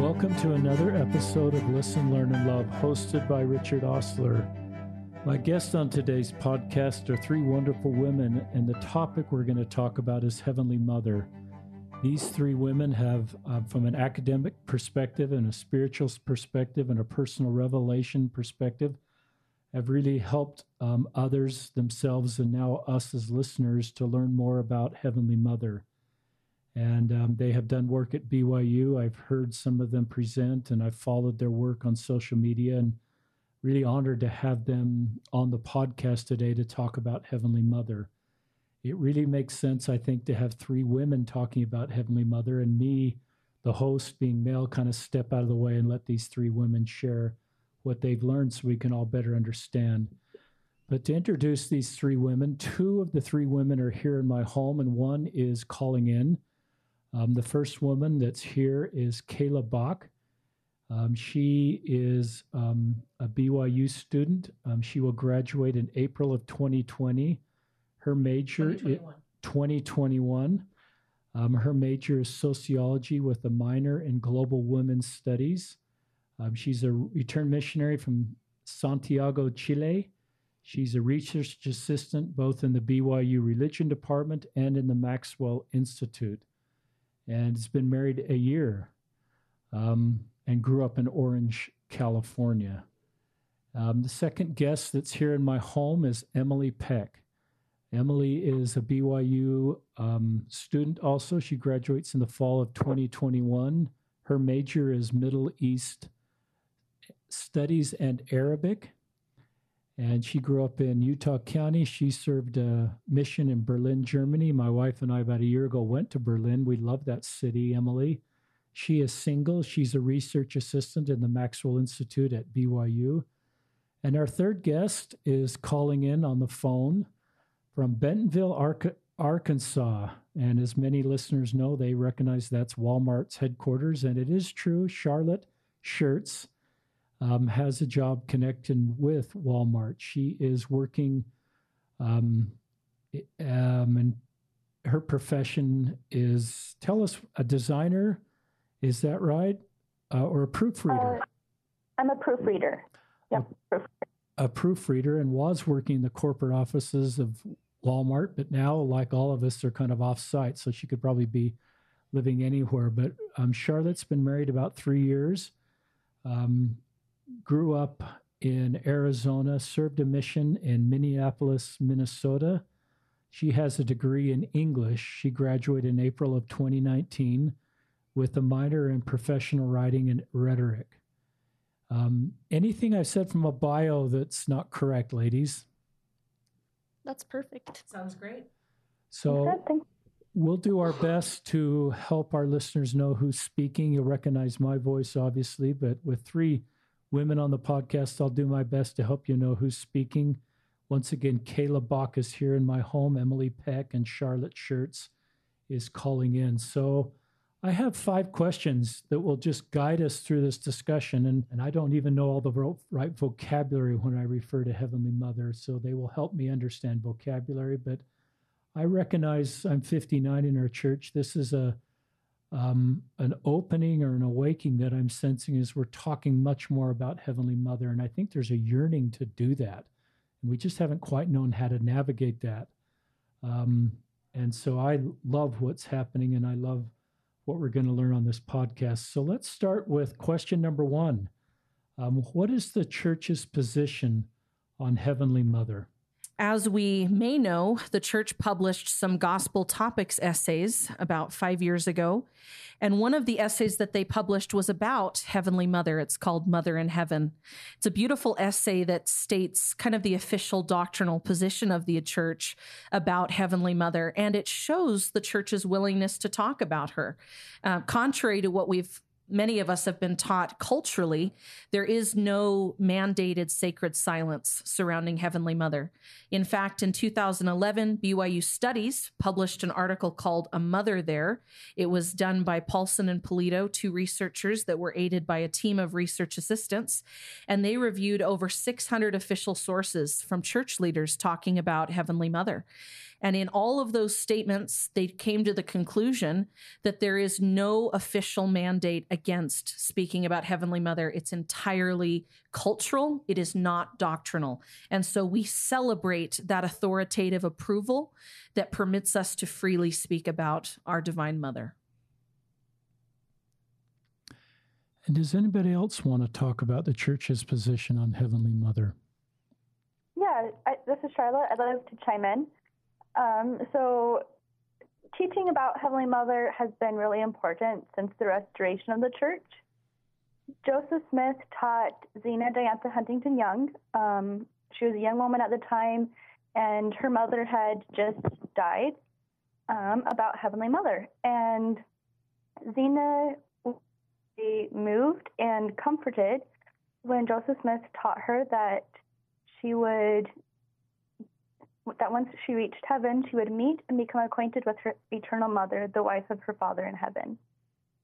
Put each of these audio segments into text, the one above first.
Welcome to another episode of Listen, Learn, and Love, hosted by Richard Ostler. My guests on today's podcast are three wonderful women, and the topic we're going to talk about is Heavenly Mother. These three women have, uh, from an academic perspective and a spiritual perspective and a personal revelation perspective, have really helped um, others, themselves, and now us as listeners to learn more about Heavenly Mother. And um, they have done work at BYU. I've heard some of them present, and I've followed their work on social media and really honored to have them on the podcast today to talk about Heavenly Mother. It really makes sense, I think, to have three women talking about Heavenly Mother and me, the host, being male, kind of step out of the way and let these three women share what they've learned so we can all better understand. But to introduce these three women, two of the three women are here in my home, and one is calling in. Um, the first woman that's here is Kayla Bach. Um, she is um, a BYU student. Um, she will graduate in April of 2020. Her major 2021. 2021. Um, her major is sociology with a minor in global women's studies. Um, she's a return missionary from Santiago, Chile. She's a research assistant both in the BYU Religion Department and in the Maxwell Institute. And has been married a year. Um, and grew up in Orange, California. Um, the second guest that's here in my home is Emily Peck. Emily is a BYU um, student also. She graduates in the fall of 2021. Her major is Middle East Studies and Arabic. And she grew up in Utah County. She served a mission in Berlin, Germany. My wife and I, about a year ago, went to Berlin. We love that city, Emily. She is single. She's a research assistant in the Maxwell Institute at BYU. And our third guest is calling in on the phone from Bentonville, Arkansas. And as many listeners know, they recognize that's Walmart's headquarters. And it is true, Charlotte Shurtz um, has a job connecting with Walmart. She is working, um, um, and her profession is tell us a designer is that right? Uh, or a proofreader? Uh, I'm a proofreader. Yep, a, proofreader. A proofreader and was working in the corporate offices of Walmart, but now, like all of us, are kind of off site. So she could probably be living anywhere. But um, Charlotte's been married about three years, um, grew up in Arizona, served a mission in Minneapolis, Minnesota. She has a degree in English. She graduated in April of 2019 with a minor in professional writing and rhetoric. Um, anything I've said from a bio that's not correct, ladies? That's perfect. Sounds great. So we'll do our best to help our listeners know who's speaking. You'll recognize my voice, obviously, but with three women on the podcast, I'll do my best to help you know who's speaking. Once again, Kayla Bach is here in my home. Emily Peck and Charlotte Shurtz is calling in. So I have five questions that will just guide us through this discussion. And, and I don't even know all the right vocabulary when I refer to Heavenly Mother, so they will help me understand vocabulary. But I recognize I'm 59 in our church. This is a um, an opening or an awakening that I'm sensing as we're talking much more about Heavenly Mother. And I think there's a yearning to do that. And we just haven't quite known how to navigate that. Um, and so I love what's happening and I love what we're going to learn on this podcast. So let's start with question number one um, What is the church's position on Heavenly Mother? As we may know, the church published some gospel topics essays about five years ago. And one of the essays that they published was about Heavenly Mother. It's called Mother in Heaven. It's a beautiful essay that states kind of the official doctrinal position of the church about Heavenly Mother. And it shows the church's willingness to talk about her. Uh, contrary to what we've many of us have been taught culturally, there is no mandated sacred silence surrounding Heavenly Mother. In fact, in 2011, BYU Studies published an article called A Mother There. It was done by Paulsen and Pulido, two researchers that were aided by a team of research assistants. And they reviewed over 600 official sources from church leaders talking about Heavenly Mother. And in all of those statements, they came to the conclusion that there is no official mandate against speaking about Heavenly Mother. It's entirely cultural, it is not doctrinal. And so we celebrate that authoritative approval that permits us to freely speak about our Divine Mother. And does anybody else want to talk about the church's position on Heavenly Mother? Yeah, I, this is Charlotte. I'd love to chime in. Um, so, teaching about Heavenly Mother has been really important since the restoration of the church. Joseph Smith taught Zina Diantha Huntington Young. Um, she was a young woman at the time, and her mother had just died um, about Heavenly Mother. And Zina moved and comforted when Joseph Smith taught her that she would that once she reached heaven, she would meet and become acquainted with her eternal mother, the wife of her father in heaven.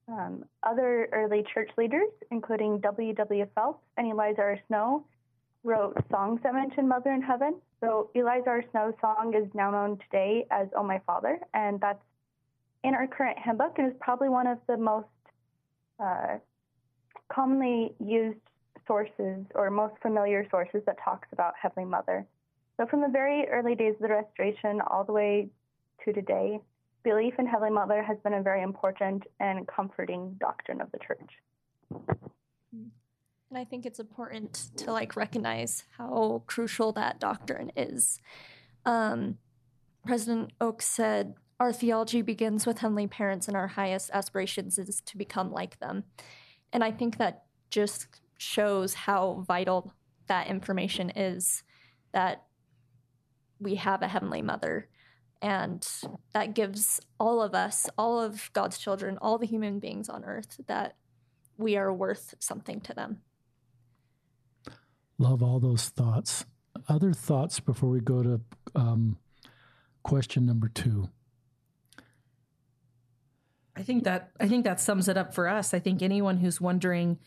Um, other early church leaders, including W. W. Phelps and Eliza R. Snow, wrote songs that mention Mother in Heaven. So Eliza R. Snow's song is now known today as "Oh My Father," and that's in our current hymn book and is probably one of the most uh, commonly used sources or most familiar sources that talks about Heavenly Mother. So from the very early days of the Restoration all the way to today, belief in Heavenly Mother has been a very important and comforting doctrine of the church. And I think it's important to like recognize how crucial that doctrine is. Um, President Oaks said, Our theology begins with heavenly parents, and our highest aspirations is to become like them. And I think that just shows how vital that information is that we have a heavenly mother. And that gives all of us all of god's children all the human beings on earth that we are worth something to them. Love all those thoughts. Other thoughts before we go to um, question number two? I think that i think that sums it up for us. I think anyone who's wondering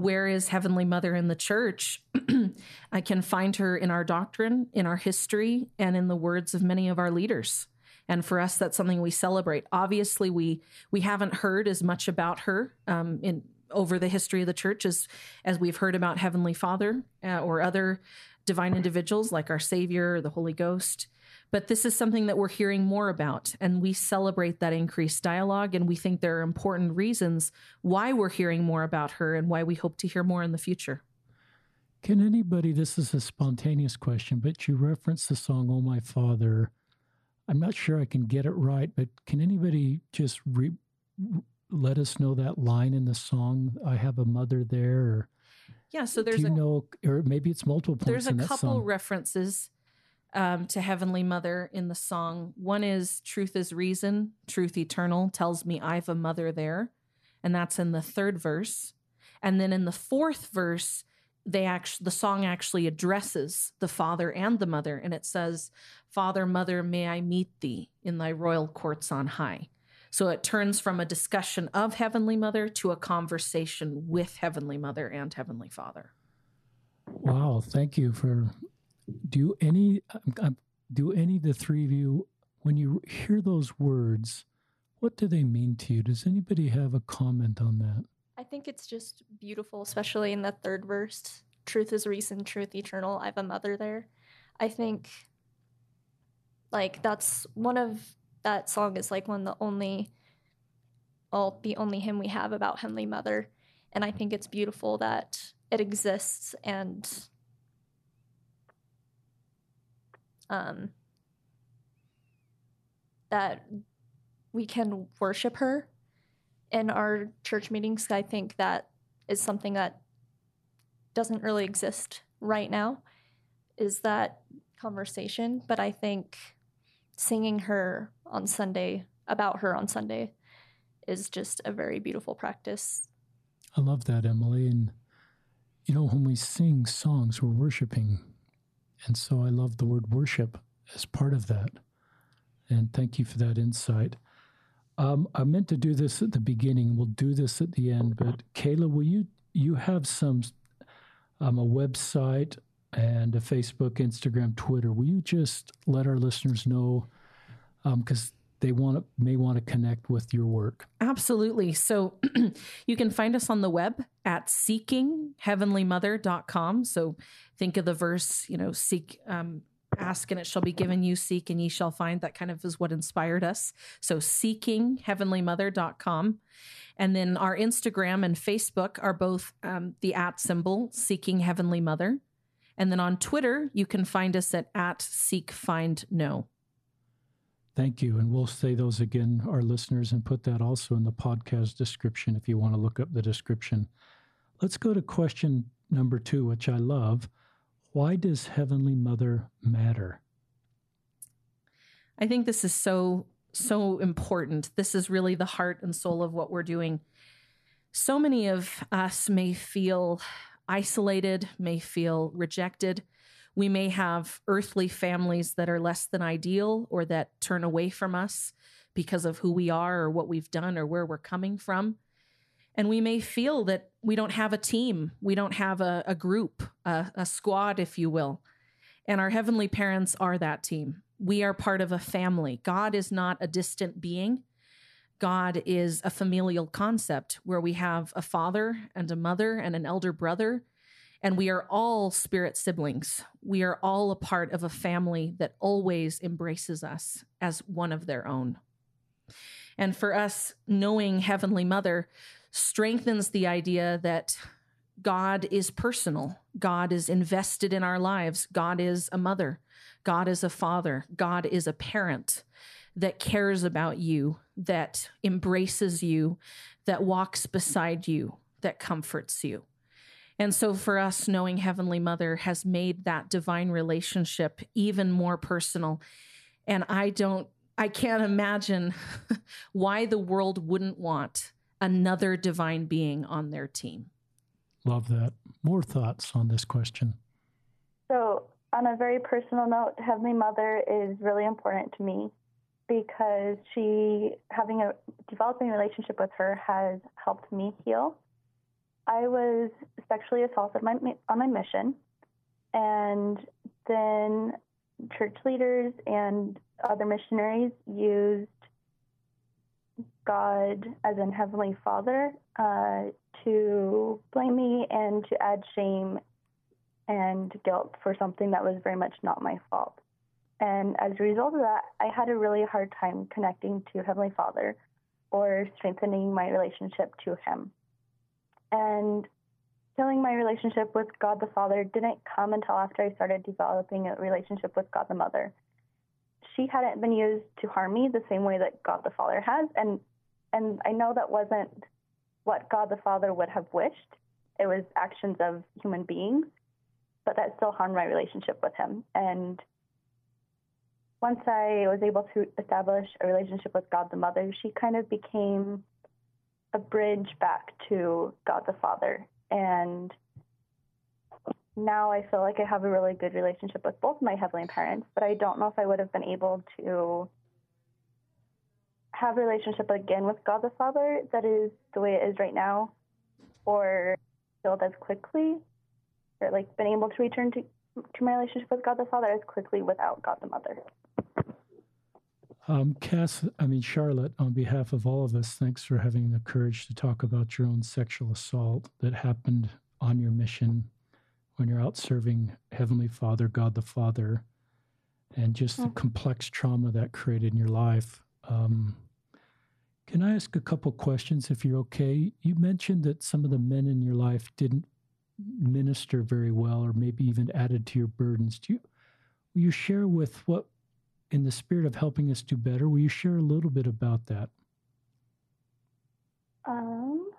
where is Heavenly Mother in the church? I can find her in our doctrine, in our history, and in the words of many of our leaders. And for us, that's something we celebrate. Obviously, we we haven't heard as much about her um, in over the history of the church as as we've heard about Heavenly Father uh, or other divine individuals like our Savior or the Holy Ghost. But this is something that we're hearing more about, and we celebrate that increased dialogue. And we think there are important reasons why we're hearing more about her and why we hope to hear more in the future. Can anybody, this is a spontaneous question, but you referenced the song, Oh My Father. I'm not sure I can get it right, but can anybody just re- let us know that line in the song, I have a mother there? Or, yeah, so there's do you a, know, or maybe it's multiple points. There's a couple references um, to Heavenly Mother in the song. One is Truth is Reason, Truth Eternal tells me I've a mother there. And that's in the third verse. And then in the fourth verse, they actually the song actually addresses the father and the mother and it says father mother may i meet thee in thy royal courts on high so it turns from a discussion of heavenly mother to a conversation with heavenly mother and heavenly father wow thank you for do any do any of the three of you when you hear those words what do they mean to you? Does anybody have a comment on that? I think it's just beautiful especially in the third verse. Truth is reason truth eternal. I have a mother there. I think like that's one of that song is like one of the only well the only hymn we have about heavenly mother. And i think it's beautiful that it exists and um, that we can worship her in our church meetings. I think that is something that doesn't really exist right now is that conversation, but I think singing her on Sunday about her on Sunday is just a very beautiful practice. I love that, Emily. And you know, when we sing songs, we're worshiping and so I love the word worship as part of that. And thank you for that insight. Um, I meant to do this at the beginning. We'll do this at the end. But Kayla, will you you have some um, a website and a Facebook, Instagram, Twitter? Will you just let our listeners know because um, they want to, may want to connect with your work. Absolutely. So you can find us on the web at seekingheavenlymother.com. So think of the verse, you know, seek, um, ask and it shall be given you, seek and ye shall find. That kind of is what inspired us. So seeking seekingheavenlymother.com. And then our Instagram and Facebook are both um, the at symbol, Seeking Heavenly Mother. And then on Twitter, you can find us at, at Seek Find Know. Thank you. And we'll say those again, our listeners, and put that also in the podcast description if you want to look up the description. Let's go to question number two, which I love. Why does Heavenly Mother matter? I think this is so, so important. This is really the heart and soul of what we're doing. So many of us may feel isolated, may feel rejected. We may have earthly families that are less than ideal or that turn away from us because of who we are or what we've done or where we're coming from. And we may feel that we don't have a team, we don't have a, a group, a, a squad, if you will. And our heavenly parents are that team. We are part of a family. God is not a distant being. God is a familial concept where we have a father and a mother and an elder brother, and we are all spirit siblings. We are all a part of a family that always embraces us as one of their own. And for us, knowing Heavenly Mother strengthens the idea that God is personal, God is invested in our lives, God is a mother, God is a father, God is a parent that cares about you, that embraces you, that walks beside you, that comforts you. And so for us, knowing Heavenly Mother has made that divine relationship even more personal. And I don't, I can't imagine why the world wouldn't want another divine being on their team. Love that. More thoughts on this question? So, on a very personal note, Heavenly Mother is really important to me because she having a developing relationship with her has helped me heal. I was sexually assaulted my, on my mission, and then church leaders and other missionaries used God, as in Heavenly Father, uh, to blame me and to add shame and guilt for something that was very much not my fault. And as a result of that, I had a really hard time connecting to Heavenly Father or strengthening my relationship to Him. And healing my relationship with God the Father didn't come until after I started developing a relationship with God the Mother. She hadn't been used to harm me the same way that God the Father has, and and I know that wasn't what God the Father would have wished. It was actions of human beings, but that still harmed my relationship with Him. And once I was able to establish a relationship with God the Mother, she kind of became a bridge back to God the Father. And now I feel like I have a really good relationship with both my heavenly parents, but I don't know if I would have been able to have a relationship again with God the Father that is the way it is right now, or build as quickly, or like been able to return to to my relationship with God the Father as quickly without God the Mother. Um, Cass, I mean, Charlotte, on behalf of all of us, thanks for having the courage to talk about your own sexual assault that happened on your mission when you're out serving Heavenly Father, God the Father, and just the mm. complex trauma that created in your life. Um, can I ask a couple questions if you're okay? You mentioned that some of the men in your life didn't minister very well or maybe even added to your burdens. Do you will you share with what in the spirit of helping us do better, will you share a little bit about that? Um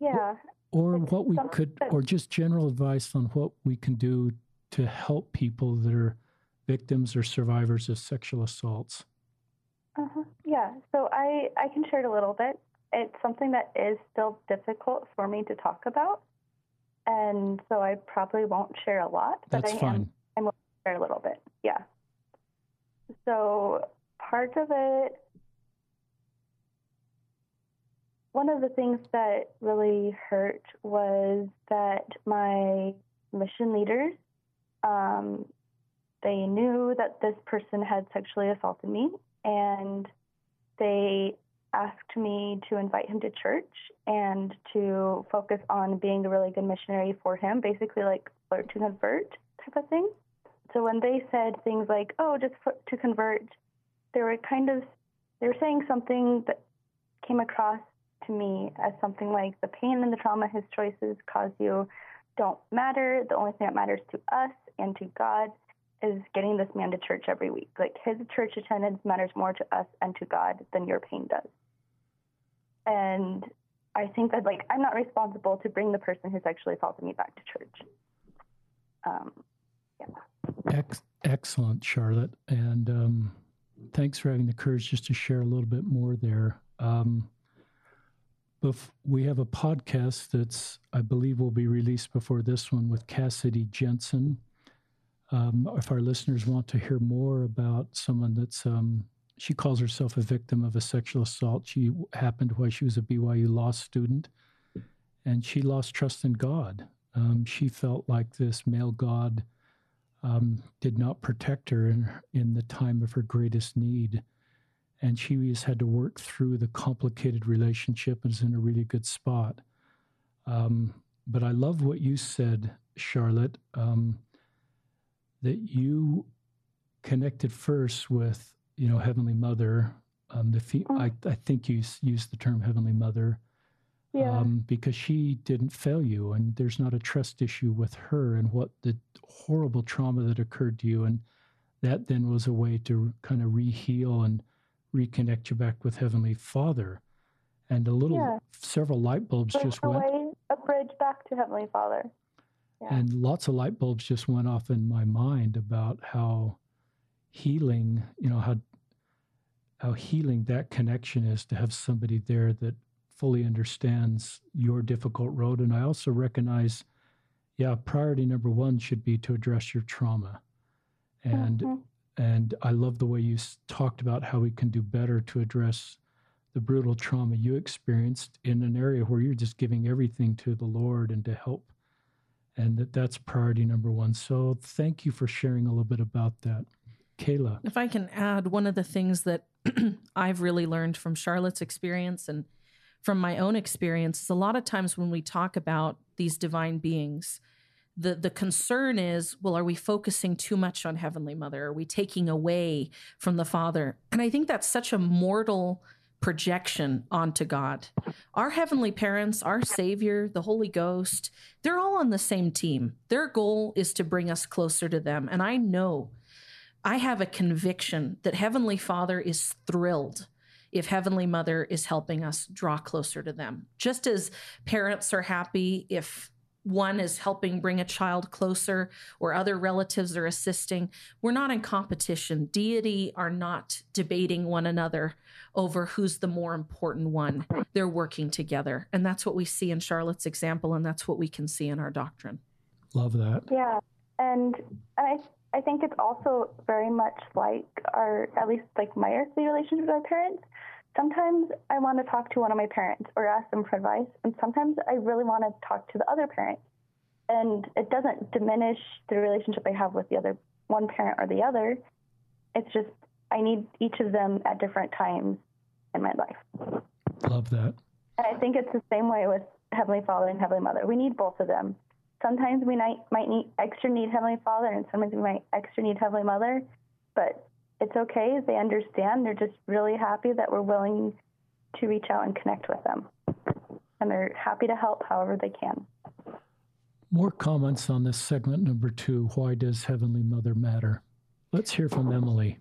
yeah. Or, or what we could or just general advice on what we can do to help people that are victims or survivors of sexual assaults. Uh-huh. Yeah, so I, I can share it a little bit. It's something that is still difficult for me to talk about. And so I probably won't share a lot, but That's I fine. am I'm willing to share a little bit. Yeah. So part of it, one of the things that really hurt was that my mission leaders um, they knew that this person had sexually assaulted me, and they asked me to invite him to church and to focus on being a really good missionary for him, basically like flirt to convert type of thing. So when they said things like, "Oh, just to convert," they were kind of they were saying something that came across to me as something like the pain and the trauma his choices cause you don't matter. The only thing that matters to us and to God is getting this man to church every week. Like his church attendance matters more to us and to God than your pain does. And I think that like I'm not responsible to bring the person who sexually assaulted me back to church. Um, yeah. Ex- excellent, Charlotte, and um, thanks for having the courage just to share a little bit more there. Um, bef- we have a podcast that's I believe will be released before this one with Cassidy Jensen. Um, if our listeners want to hear more about someone that's um, she calls herself a victim of a sexual assault. She happened while she was a BYU law student, and she lost trust in God. Um, she felt like this male God um, did not protect her in, in the time of her greatest need. And she has had to work through the complicated relationship and is in a really good spot. Um, but I love what you said, Charlotte, um, that you connected first with you know, Heavenly Mother. Um, the fe- oh. I, I think you used the term Heavenly Mother yeah. um, because she didn't fail you, and there's not a trust issue with her and what the horrible trauma that occurred to you, and that then was a way to kind of reheal and reconnect you back with Heavenly Father. And a little, yeah. several light bulbs just a went. Way, a bridge back to Heavenly Father. Yeah. And lots of light bulbs just went off in my mind about how healing, you know, how how healing that connection is to have somebody there that fully understands your difficult road. And I also recognize, yeah, priority number one should be to address your trauma. And mm-hmm. and I love the way you talked about how we can do better to address the brutal trauma you experienced in an area where you're just giving everything to the Lord and to help. And that that's priority number one. So thank you for sharing a little bit about that. Kayla. If I can add one of the things that I've really learned from Charlotte's experience and from my own experience is a lot of times when we talk about these divine beings, the the concern is, well, are we focusing too much on Heavenly Mother? Are we taking away from the Father? And I think that's such a mortal projection onto God. Our heavenly parents, our Savior, the Holy Ghost, they're all on the same team. Their goal is to bring us closer to them. And I know I have a conviction that Heavenly Father is thrilled if Heavenly Mother is helping us draw closer to them. Just as parents are happy if one is helping bring a child closer or other relatives are assisting. We're not in competition. Deity are not debating one another over who's the more important one. They're working together. And that's what we see in Charlotte's example, and that's what we can see in our doctrine. Love that. Yeah. And I I think it's also very much like our, at least like my earthly relationship with our parents. Sometimes I want to talk to one of my parents or ask them for advice, and sometimes I really want to talk to the other parent. And it doesn't diminish the relationship I have with the other one parent or the other. It's just I need each of them at different times in my life. Love that. And I think it's the same way with Heavenly Father and Heavenly Mother. We need both of them sometimes we might might need extra need Heavenly Father, and sometimes we might extra need Heavenly Mother. But it's okay. They understand. They're just really happy that we're willing to reach out and connect with them, and they're happy to help however they can. More comments on this segment number two. Why does Heavenly Mother matter? Let's hear from Emily.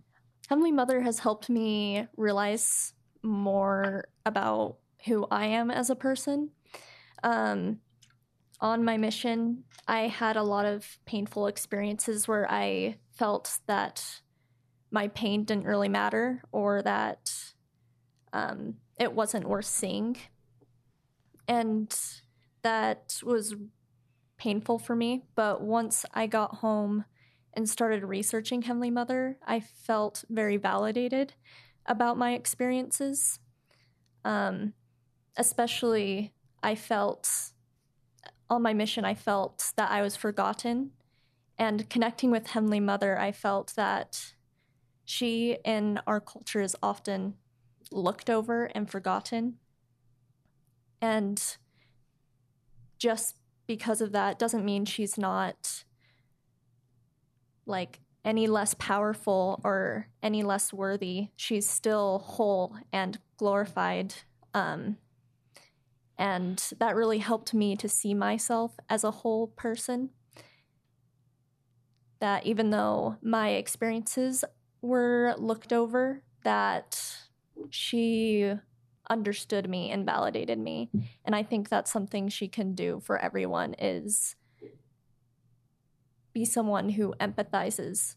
Heavenly Mother has helped me realize more about who I am as a person. Um, on my mission, I had a lot of painful experiences where I felt that my pain didn't really matter or that um, it wasn't worth seeing. And that was painful for me. But once I got home and started researching Heavenly Mother, I felt very validated about my experiences. Um, especially, I felt on my mission, I felt that I was forgotten And connecting with Heavenly Mother, I felt that she in our culture is often looked over and forgotten. And just because of that doesn't mean she's not like any less powerful or any less worthy. She's still whole and glorified. Um, and that really helped me to see myself as a whole person. That even though my experiences were looked over, that she understood me and validated me. And I think that's something she can do for everyone is be someone who empathizes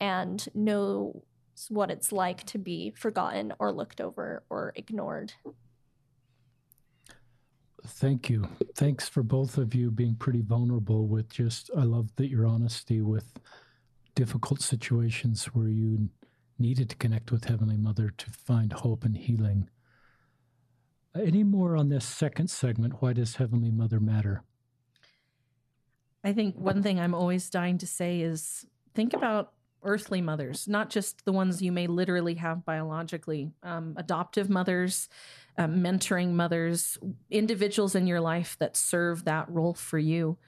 and knows what it's like to be forgotten or looked over or ignored. Thank you. Thanks for both of you being pretty vulnerable with just, I love that your honesty with difficult situations where you needed to connect with Heavenly Mother to find hope and healing. Any more on this second segment? Why does Heavenly Mother matter? I think one thing I'm always dying to say is think about earthly mothers, not just the ones you may literally have biologically, um, adoptive mothers, uh, mentoring mothers, individuals in your life that serve that role for you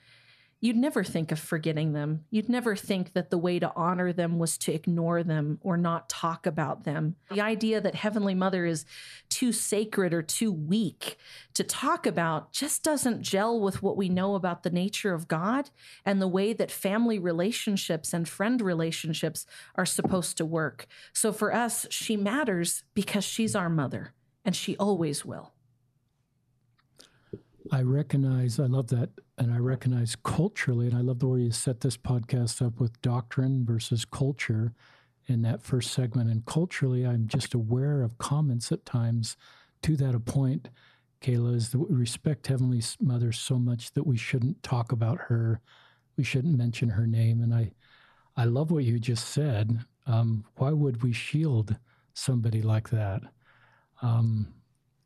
you'd never think of forgetting them. You'd never think that the way to honor them was to ignore them or not talk about them. The idea that Heavenly Mother is too sacred or too weak to talk about just doesn't gel with what we know about the nature of God and the way that family relationships and friend relationships are supposed to work. So for us, she matters because she's our mother and she always will. I recognize, I love that. And I recognize culturally, and I love the way you set this podcast up with doctrine versus culture in that first segment. And culturally, I'm just aware of comments at times to that point, Kayla, is that we respect Heavenly Mother so much that we shouldn't talk about her. We shouldn't mention her name. And I, I love what you just said. Um, why would we shield somebody like that? Um,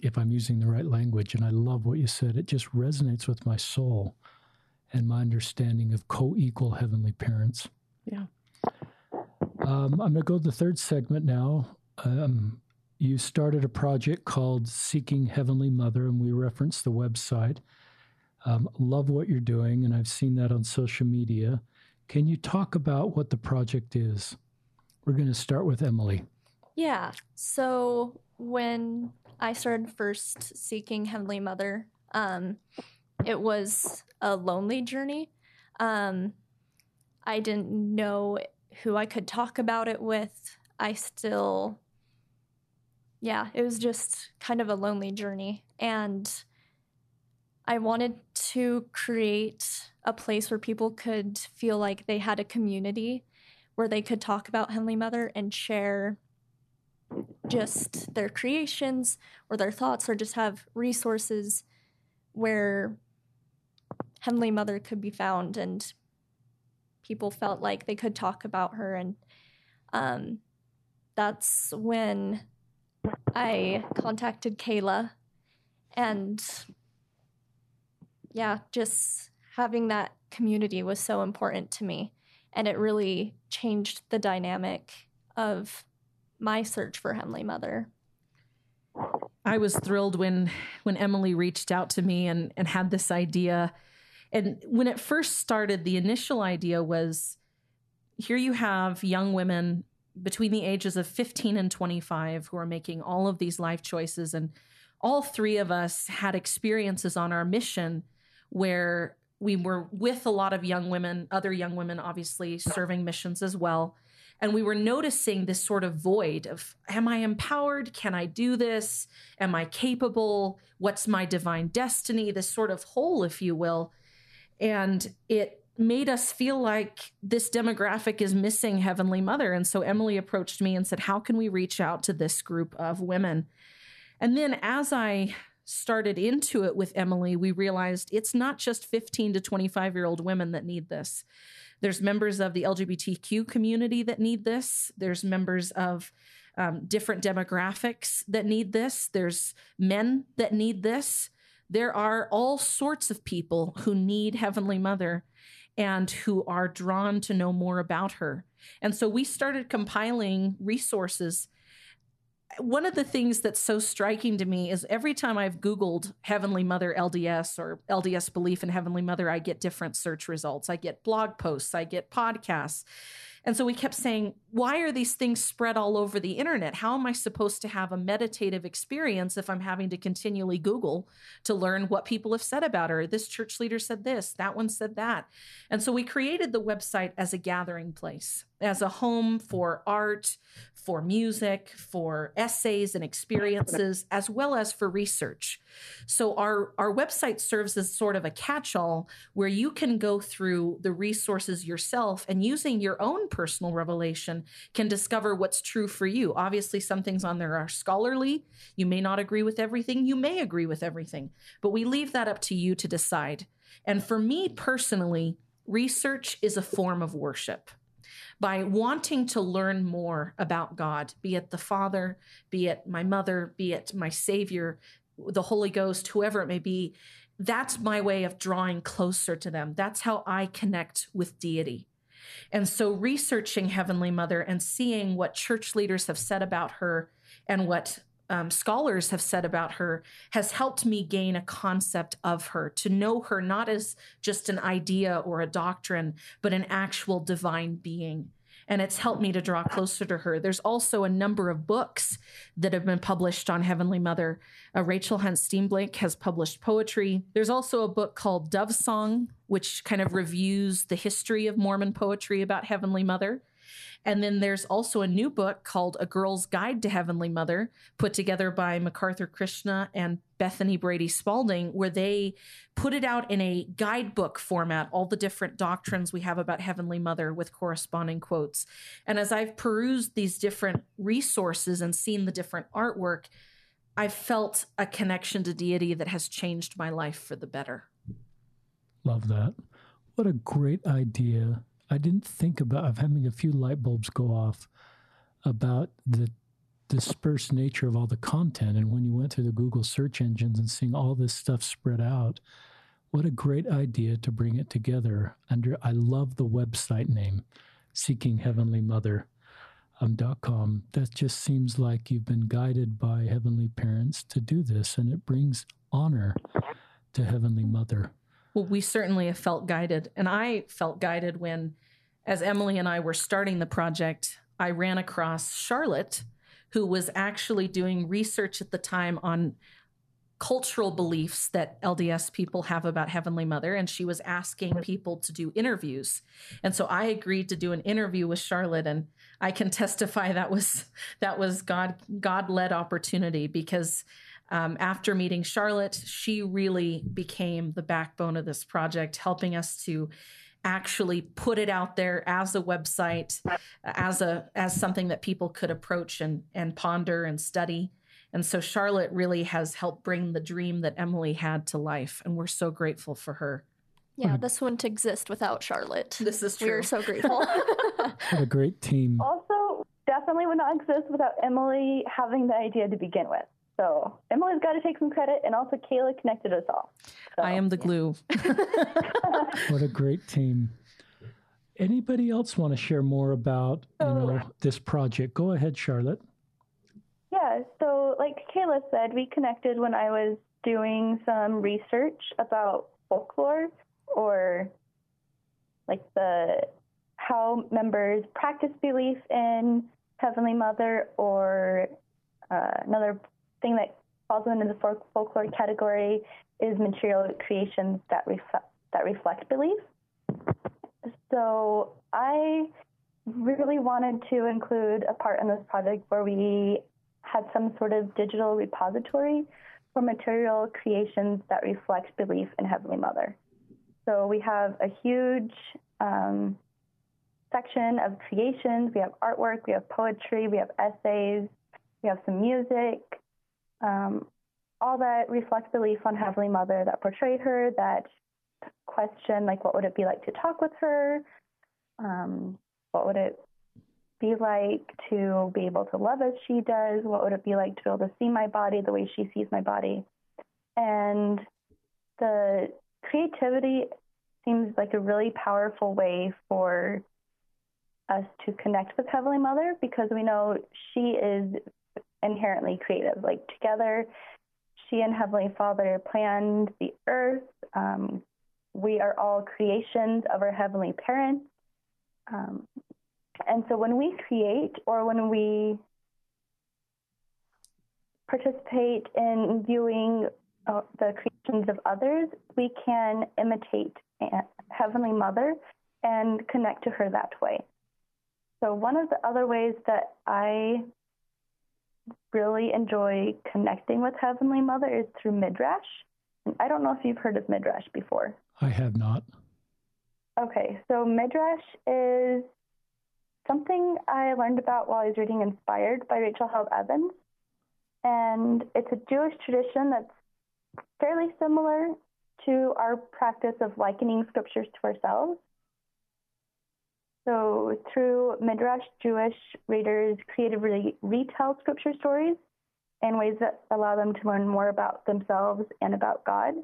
if I'm using the right language. And I love what you said. It just resonates with my soul and my understanding of co equal heavenly parents. Yeah. Um, I'm going to go to the third segment now. Um, you started a project called Seeking Heavenly Mother, and we reference the website. Um, love what you're doing, and I've seen that on social media. Can you talk about what the project is? We're going to start with Emily. Yeah. So when I started first seeking Heavenly Mother, um, it was a lonely journey. Um, I didn't know who I could talk about it with. I still, yeah, it was just kind of a lonely journey. And I wanted to create a place where people could feel like they had a community where they could talk about Heavenly Mother and share just their creations or their thoughts or just have resources where Heavenly Mother could be found and people felt like they could talk about her. And um, that's when I contacted Kayla. And yeah, just having that community was so important to me. And it really changed the dynamic of my search for Heavenly Mother. I was thrilled when when Emily reached out to me and and had this idea. And when it first started, the initial idea was here you have young women between the ages of 15 and 25 who are making all of these life choices and all three of us had experiences on our mission where we were with a lot of young women, other young women obviously serving missions as well and we were noticing this sort of void of am I empowered? Can I do this? Am I capable? What's my divine destiny? This sort of hole, if you will. And it made us feel like this demographic is missing Heavenly Mother. And so Emily approached me and said, How can we reach out to this group of women? And then as I started into it with Emily, we realized it's not just 15 to 25 year old women that need this. There's members of the LGBTQ community that need this. There's members of um, different demographics that need this. There's men that need this. There are all sorts of people who need Heavenly Mother. and who are drawn to know more about her. And so we started compiling resources. One of the things that's so striking to me is every time I've Googled Heavenly Mother LDS or LDS belief in Heavenly Mother, I get different search results. I get blog posts, I get podcasts. And so we kept saying, why are these things spread all over the internet? How am I supposed to have a meditative experience if I'm having to continually Google to learn what people have said about her? This church leader said this, that one said that. And so we created the website as a gathering place, as a home for art, for music, for essays and experiences, as well as for research. So our, our website serves as sort of a catch all where you can go through the resources yourself and using your own personal revelation can discover what's true for you. Obviously, some things on there are scholarly. You may not agree with everything, you may agree with everything, but we leave that up to you to decide. And for me personally, research is a form of worship by wanting to learn more about God, be it the Father, be it my mother, be it my Savior, the Holy Ghost, whoever it may be. That's my way of drawing closer to them. That's how I connect with deity. And so, researching Heavenly Mother and seeing what church leaders have said about her and what um, scholars have said about her has helped me gain a concept of her, to know her not as just an idea or a doctrine, but an actual divine being. And it's helped me to draw closer to her. There's also a number of books that have been published on Heavenly Mother. Uh, Rachel Hunt Steenblik has published poetry. There's also a book called Dove Song, which kind of reviews the history of Mormon poetry about Heavenly Mother. And then there's also a new book called A Girl's Guide to Heavenly Mother, put together by MacArthur Krishna and Bethany Brady Spalding, where they put it out in a guidebook format, all the different doctrines we have about Heavenly Mother with corresponding quotes. And as I've perused these different resources and seen the different artwork, I've felt a connection to deity that has changed my life for the better. Love that. What a great idea I didn't think about of having a few light bulbs go off about the dispersed nature of all the content. And when you went through the Google search engines and seeing all this stuff spread out, what a great idea to bring it together under I love the website name, Seeking Heavenly Mother. Um, .com. That just seems like you've been guided by heavenly parents to do this, and it brings honor to Heavenly Mother. Well, we certainly have felt guided. And I felt guided when, as Emily and I were starting the project, I ran across Charlotte, who was actually doing research at the time on cultural beliefs that LDS people have about Heavenly Mother, and she was asking people to do interviews. And so I agreed to do an interview with Charlotte, and I can testify that was that was God God led opportunity because um, after meeting Charlotte, she really became the backbone of this project, helping us to actually put it out there as a website, as a as something that people could approach and and ponder and study. And so Charlotte really has helped bring the dream that Emily had to life, and we're so grateful for her. Yeah, this wouldn't exist without Charlotte. This is true. We're so grateful. what a great team. Also, definitely would not exist without Emily having the idea to begin with. So Emily's got to take some credit, and also Kayla connected us all. So, I am the glue. what a great team! Anybody else want to share more about you know this project? Go ahead, Charlotte. Yeah. So, like Kayla said, we connected when I was doing some research about folklore or like the how members practice belief in Heavenly Mother or uh, another thing that falls into the folklore category is material creations that reflect that reflect belief. So I really wanted to include a part in this project where we had some sort of digital repository for material creations that reflect belief in Heavenly Mother. So we have a huge um, section of creations. We have artwork, we have poetry, we have essays, we have some music, um, all that reflects belief on Heavenly Mother that portrayed her, that question, like, what would it be like to talk with her? Um, what would it be like to be able to love as she does? What would it be like to be able to see my body the way she sees my body? And the creativity seems like a really powerful way for us to connect with Heavenly Mother because we know she is inherently creative. Like together, she and Heavenly Father planned the earth. Um, we are all creations of our Heavenly Parents. Um, and so when we create or when we participate in viewing uh, the creations of others, we can imitate Heavenly Mother and connect to her that way. So, one of the other ways that I really enjoy connecting with Heavenly Mother is through Midrash. I don't know if you've heard of Midrash before. I have not. Okay, so Midrash is something I learned about while I was reading Inspired by Rachel Held Evans. And it's a Jewish tradition that's fairly similar to our practice of likening scriptures to ourselves. So, through Midrash, Jewish readers creatively retell scripture stories in ways that allow them to learn more about themselves and about God.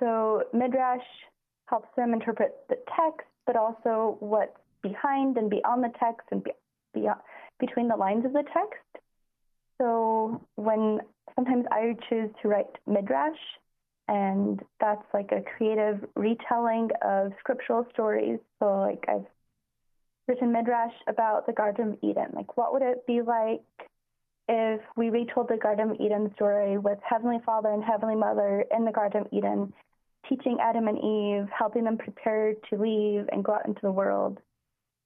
So, Midrash helps them interpret the text, but also what's behind and beyond the text and be, beyond, between the lines of the text. So, when sometimes I choose to write Midrash, and that's like a creative retelling of scriptural stories. So, like, I've written Midrash about the Garden of Eden. Like, what would it be like if we retold the Garden of Eden story with Heavenly Father and Heavenly Mother in the Garden of Eden, teaching Adam and Eve, helping them prepare to leave and go out into the world?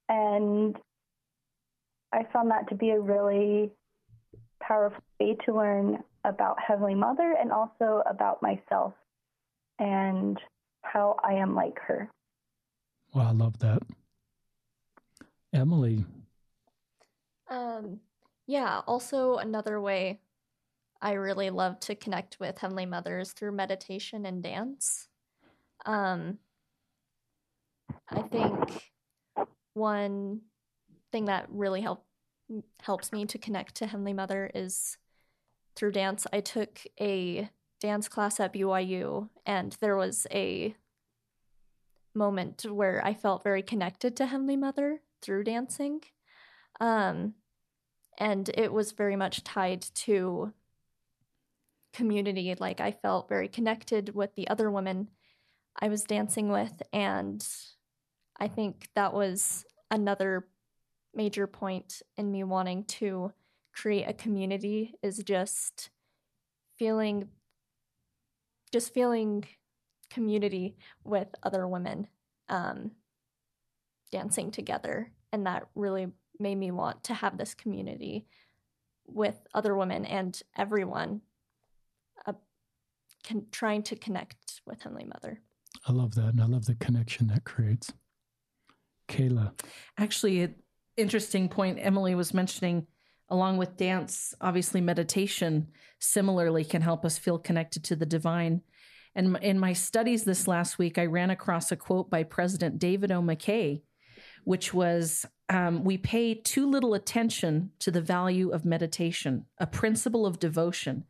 And I found that to be a really powerful way to learn about Heavenly Mother and also about myself and how I am like her. Well, I love that. Emily. Um, yeah, also another way I really love to connect with Heavenly Mothers through meditation and dance. Um, I think one thing that really help, helps me to connect to Heavenly Mother is through dance, I took a dance class at BYU, and there was a moment where I felt very connected to Heavenly Mother through dancing. Um, and it was very much tied to community. Like, I felt very connected with the other women I was dancing with, and I think that was another major point in me wanting to create a community is just feeling just feeling community with other women um, dancing together. And that really made me want to have this community with other women and everyone uh, con- trying to connect with heavenly mother. I love that. And i love the connection that creates. Kayla. Actually an interesting point emily was mentioning along with dance, obviously meditation similarly can help us feel connected to the divine. And in my studies this last week, I ran across a quote by President David O. McKay, which was um, We pay too little attention to the value of meditation, a principle of devotion.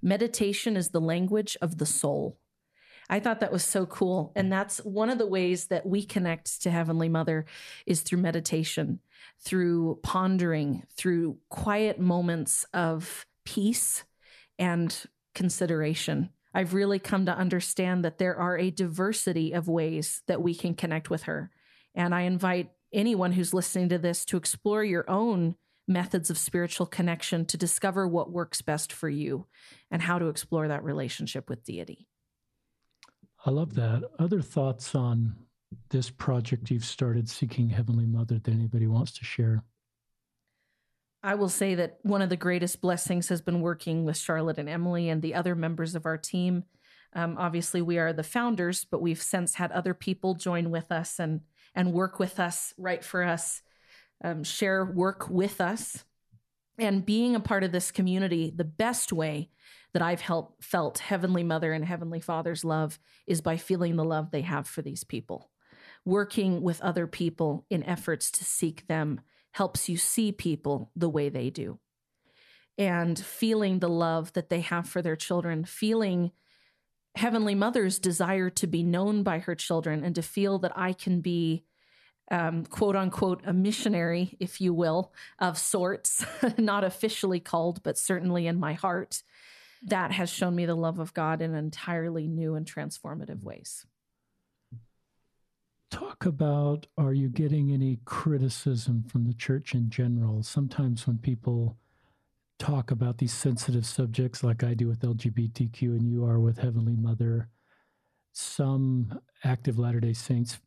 Meditation is the language of the soul. I thought that was so cool. And that's one of the ways that we connect to Heavenly Mother is through meditation, through pondering, through quiet moments of peace and consideration. I've really come to understand that there are a diversity of ways that we can connect with her. And I invite anyone who's listening to this to explore your own methods of spiritual connection to discover what works best for you and how to explore that relationship with deity. I love that. Other thoughts on this project you've started, Seeking Heavenly Mother, that anybody wants to share? I will say that one of the greatest blessings has been working with Charlotte and Emily and the other members of our team. Um, obviously, we are the founders, but we've since had other people join with us and and work with us, write for us, um, share work with us, and being a part of this community. The best way that I've helped felt Heavenly Mother and Heavenly Father's love is by feeling the love they have for these people. Working with other people in efforts to seek them helps you see people the way they do. And feeling the love that they have for their children, feeling Heavenly Mother's desire to be known by her children and to feel that I can be um, quote unquote, a missionary, if you will, of sorts, not officially called, but certainly in my heart, that has shown me the love of God in entirely new and transformative ways. Talk about are you getting any criticism from the church in general? Sometimes when people talk about these sensitive subjects, like I do with LGBTQ and you are with Heavenly Mother, some active Latter day Saints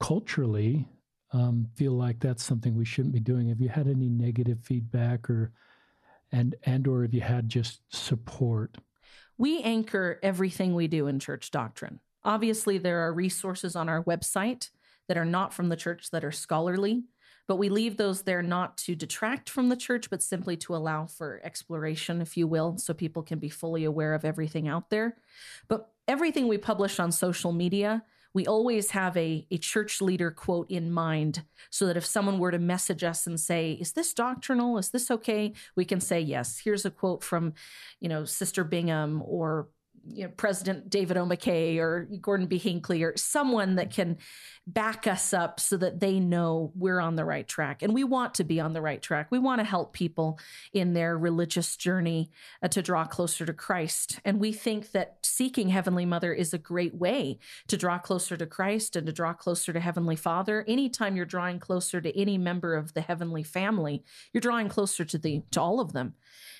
culturally um, feel like that's something we shouldn't be doing. Have you had any negative feedback or and and or have you had just support? We anchor everything we do in church doctrine. Obviously, there are resources on our website that are not from the church that are scholarly, but we leave those there not to detract from the church, but simply to allow for exploration, if you will, so people can be fully aware of everything out there. But everything we publish on social media we always have a, a church leader quote in mind so that if someone were to message us and say, Is this doctrinal? Is this okay? We can say, Yes, here's a quote from, you know, Sister Bingham or you know, President David O. McKay or Gordon B. Hinckley or someone that can back us up so that they know we're on the right track. And we want to be on the right track. We want to help people in their religious journey uh, to draw closer to Christ. And we think that seeking Heavenly Mother is a great way to draw closer to Christ and to draw closer to Heavenly Father. Anytime you're drawing closer to any member of the heavenly family, you're drawing closer to the to all of them.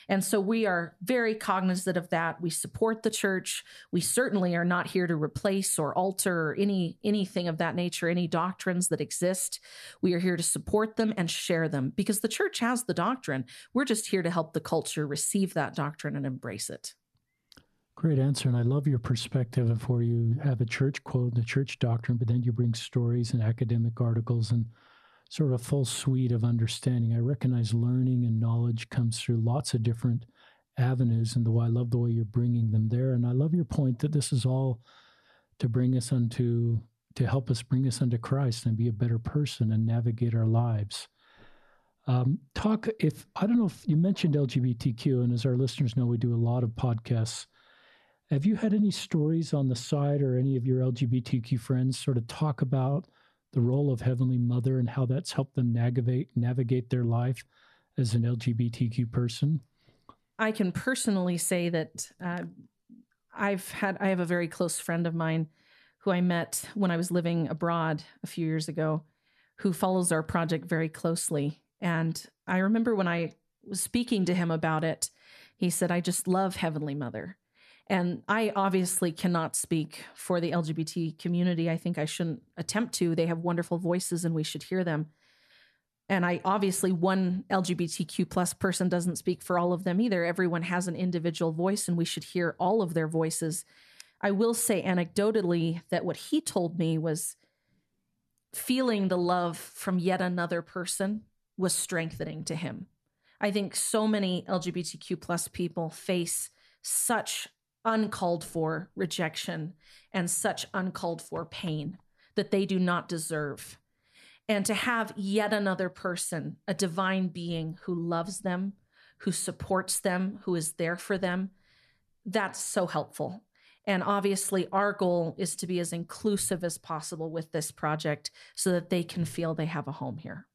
And so we are very cognizant of that. We support the church. We certainly are not here to replace or alter any anything of that nature, any doctrines that exist. We are here to support them and share them because the church has the doctrine. We're just here to help the culture receive that doctrine and embrace it. Great answer. And I love your perspective of where you have a church quote, the church doctrine, but then you bring stories and academic articles and sort of a full suite of understanding. I recognize learning and knowledge comes through lots of different avenues, and the I love the way you're bringing them there. And I love your point that this is all to bring us unto to help us bring us unto Christ and be a better person and navigate our lives. Um, talk if I don't know if you mentioned LGBTQ, and as our listeners know, we do a lot of podcasts. Have you had any stories on the side or any of your LGBTQ friends sort of talk about the role of Heavenly Mother and how that's helped them navigate navigate their life as an LGBTQ person? I can personally say that uh, I've had I have a very close friend of mine who I met when I was living abroad a few years ago, who follows our project very closely. And I remember when I was speaking to him about it, he said, "I just love Heavenly Mother." And I obviously cannot speak for the LGBT community. I think I shouldn't attempt to. They have wonderful voices and we should hear them. And I obviously, one LGBTQ plus person doesn't speak for all of them either. Everyone has an individual voice and we should hear all of their voices. I will say anecdotally that what he told me was feeling the love from yet another person was strengthening to him. I think so many LGBTQ plus people face such uncalled for rejection and such uncalled for pain that they do not deserve. And to have yet another person, a divine being who loves them, who supports them, who is there for them, that's so helpful. And obviously, our goal is to be as inclusive as possible with this project so that they can feel they have a home here.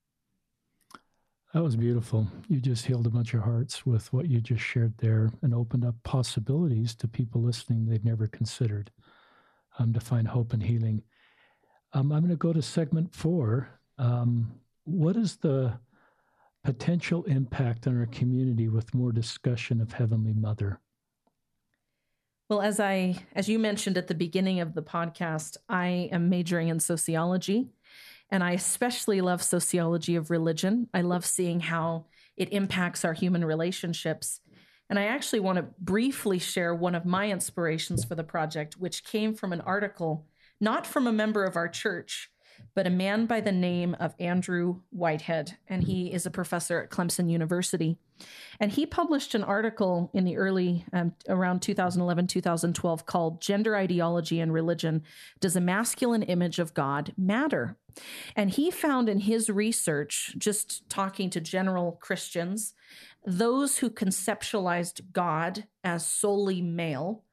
That was beautiful. You just healed a bunch of hearts with what you just shared there and opened up possibilities to people listening they've never considered um, to find hope and healing. Um, I'm going to go to segment four. Um, what is the potential impact on our community with more discussion of Heavenly Mother? Well, as I as you mentioned at the beginning of the podcast, I am majoring in sociology and I especially love sociology of religion. I love seeing how it impacts our human relationships. And I actually want to briefly share one of my inspirations for the project, which came from an article, not from a member of our church, but a man by the name of Andrew Whitehead. And he is a professor at Clemson University. And he published an article in the early, um, around 2011, 2012, called Gender Ideology and Religion Does a Masculine Image of God Matter? And he found in his research, just talking to general Christians, those who conceptualized God as solely male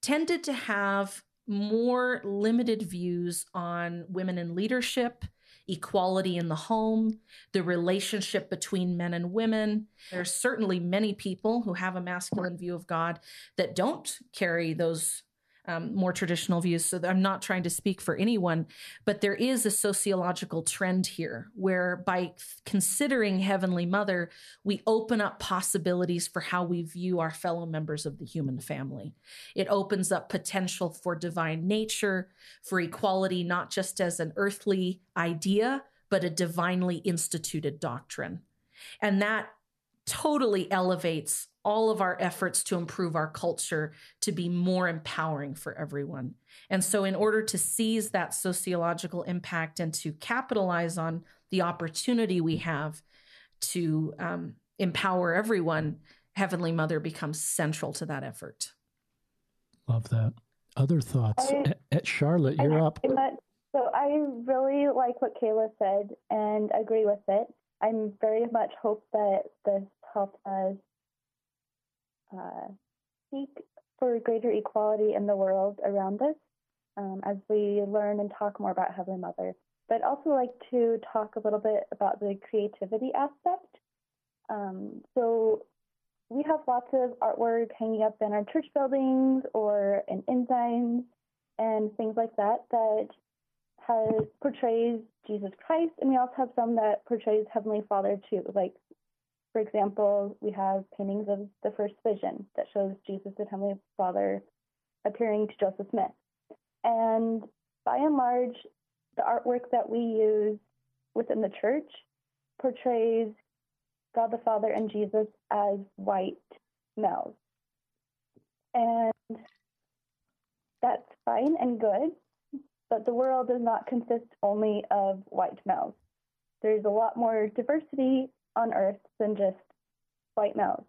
tended to have more limited views on women in leadership, equality in the home, the relationship between men and women. There's certainly many people who have a masculine view of God that don't carry those um, more traditional views. So I'm not trying to speak for anyone, but there is a sociological trend here where by considering Heavenly Mother, we open up possibilities for how we view our fellow members of the human family. It opens up potential for divine nature, for equality, not just as an earthly idea, but a divinely instituted doctrine. And that totally elevates all of our efforts to improve our culture to be more empowering for everyone. And so, in order to seize that sociological impact and to capitalize on the opportunity we have to um, empower everyone, Heavenly Mother becomes central to that effort. Love that. Other thoughts? I, at Charlotte, you're up. So, I really like what Kayla said and agree with it. I'm very much hope that this helps us uh, seek for greater equality in the world around us um, as we learn and talk more about Heavenly Mother. But I'd also like to talk a little bit about the creativity aspect. Um, so we have lots of artwork hanging up in our church buildings or in ensigns and things like that that has portrays Jesus Christ, and we also have some that portrays Heavenly Father too, like for example, we have paintings of the first vision that shows Jesus and Heavenly Father appearing to Joseph Smith. And by and large, the artwork that we use within the church portrays God the Father and Jesus as white males. And that's fine and good, but the world does not consist only of white males. There's a lot more diversity on earth than just white males.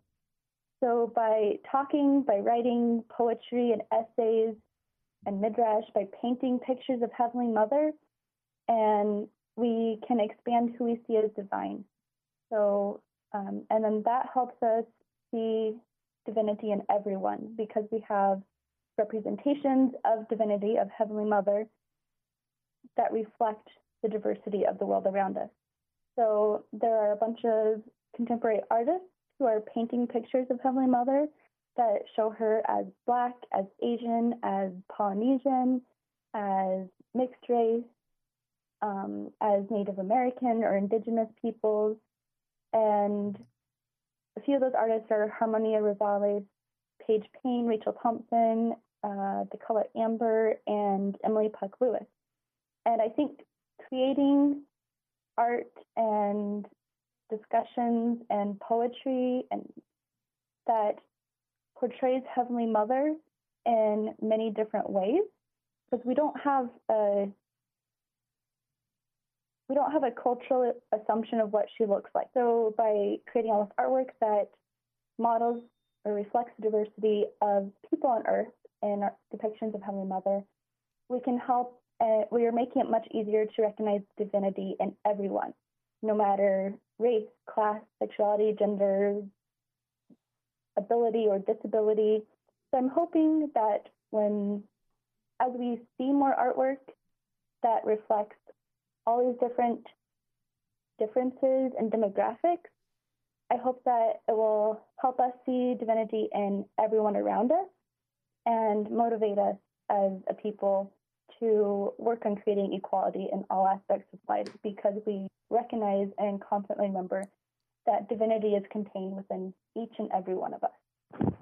So by talking, by writing poetry and essays and midrash, by painting pictures of Heavenly Mother, and we can expand who we see as divine. So, um, and then that helps us see divinity in everyone because we have representations of divinity of Heavenly Mother that reflect the diversity of the world around us. So there are a bunch of contemporary artists who are painting pictures of Heavenly Mother that show her as Black, as Asian, as Polynesian, as mixed race, um, as Native American or Indigenous peoples. And a few of those artists are Harmonia Rosales, Paige Payne, Rachel Thompson, uh, the color Amber, and Emily Puck Lewis. And I think creating art and discussions and poetry and that portrays Heavenly Mother in many different ways because we don't have a we don't have a cultural assumption of what she looks like. So by creating all this artwork that models or reflects the diversity of people on Earth in our depictions of Heavenly Mother, we can help uh, we are making it much easier to recognize divinity in everyone, no matter race, class, sexuality, gender, ability, or disability. So I'm hoping that when, as we see more artwork that reflects all these different differences and demographics, I hope that it will help us see divinity in everyone around us and motivate us as a people to work on creating equality in all aspects of life because we recognize and constantly remember that divinity is contained within each and every one of us.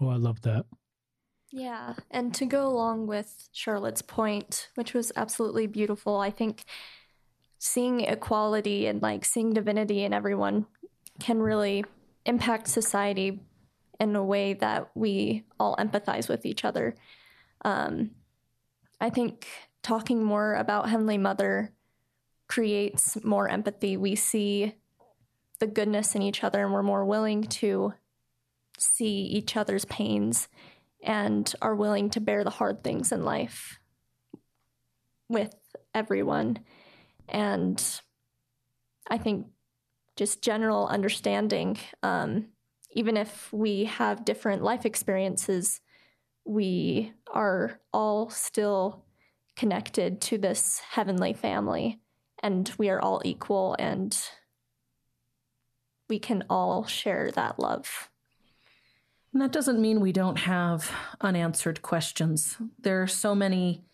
Oh, I love that. Yeah, and to go along with Charlotte's point, which was absolutely beautiful, I think seeing equality and like seeing divinity in everyone can really impact society in a way that we all empathize with each other. Um, I think talking more about Heavenly Mother creates more empathy. We see the goodness in each other and we're more willing to see each other's pains and are willing to bear the hard things in life with everyone. And I think just general understanding, um, even if we have different life experiences, we are all still connected to this heavenly family and we are all equal and we can all share that love. And that doesn't mean we don't have unanswered questions. There are so many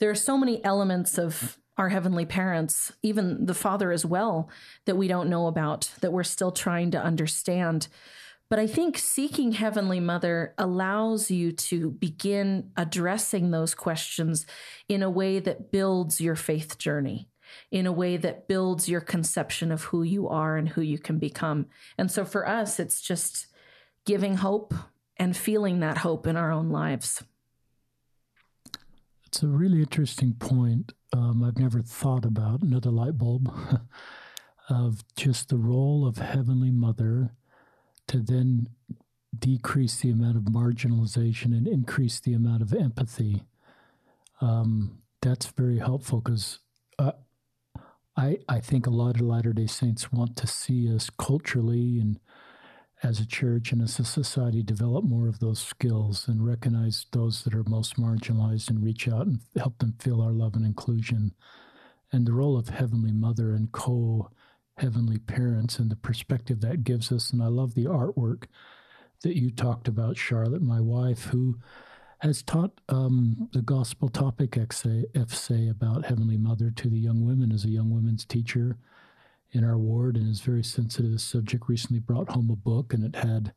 there are so many elements of our heavenly parents, even the Father as well, that we don't know about, that we're still trying to understand. But I think seeking Heavenly Mother allows you to begin addressing those questions in a way that builds your faith journey, in a way that builds your conception of who you are and who you can become. And so for us, it's just giving hope and feeling that hope in our own lives. It's a really interesting point. Um, I've never thought about another light bulb of just the role of Heavenly Mother to then decrease the amount of marginalization and increase the amount of empathy. Um, that's very helpful because uh, I I think a lot of Latter Day Saints want to see us culturally and as a church and as a society develop more of those skills and recognize those that are most marginalized and reach out and help them feel our love and inclusion. And the role of Heavenly Mother and co heavenly parents and the perspective that gives us. And I love the artwork that you talked about, Charlotte, my wife, who has taught um, the gospel topic essay about Heavenly Mother to the young women as a young women's teacher in our ward and is very sensitive to the subject. Recently brought home a book and it had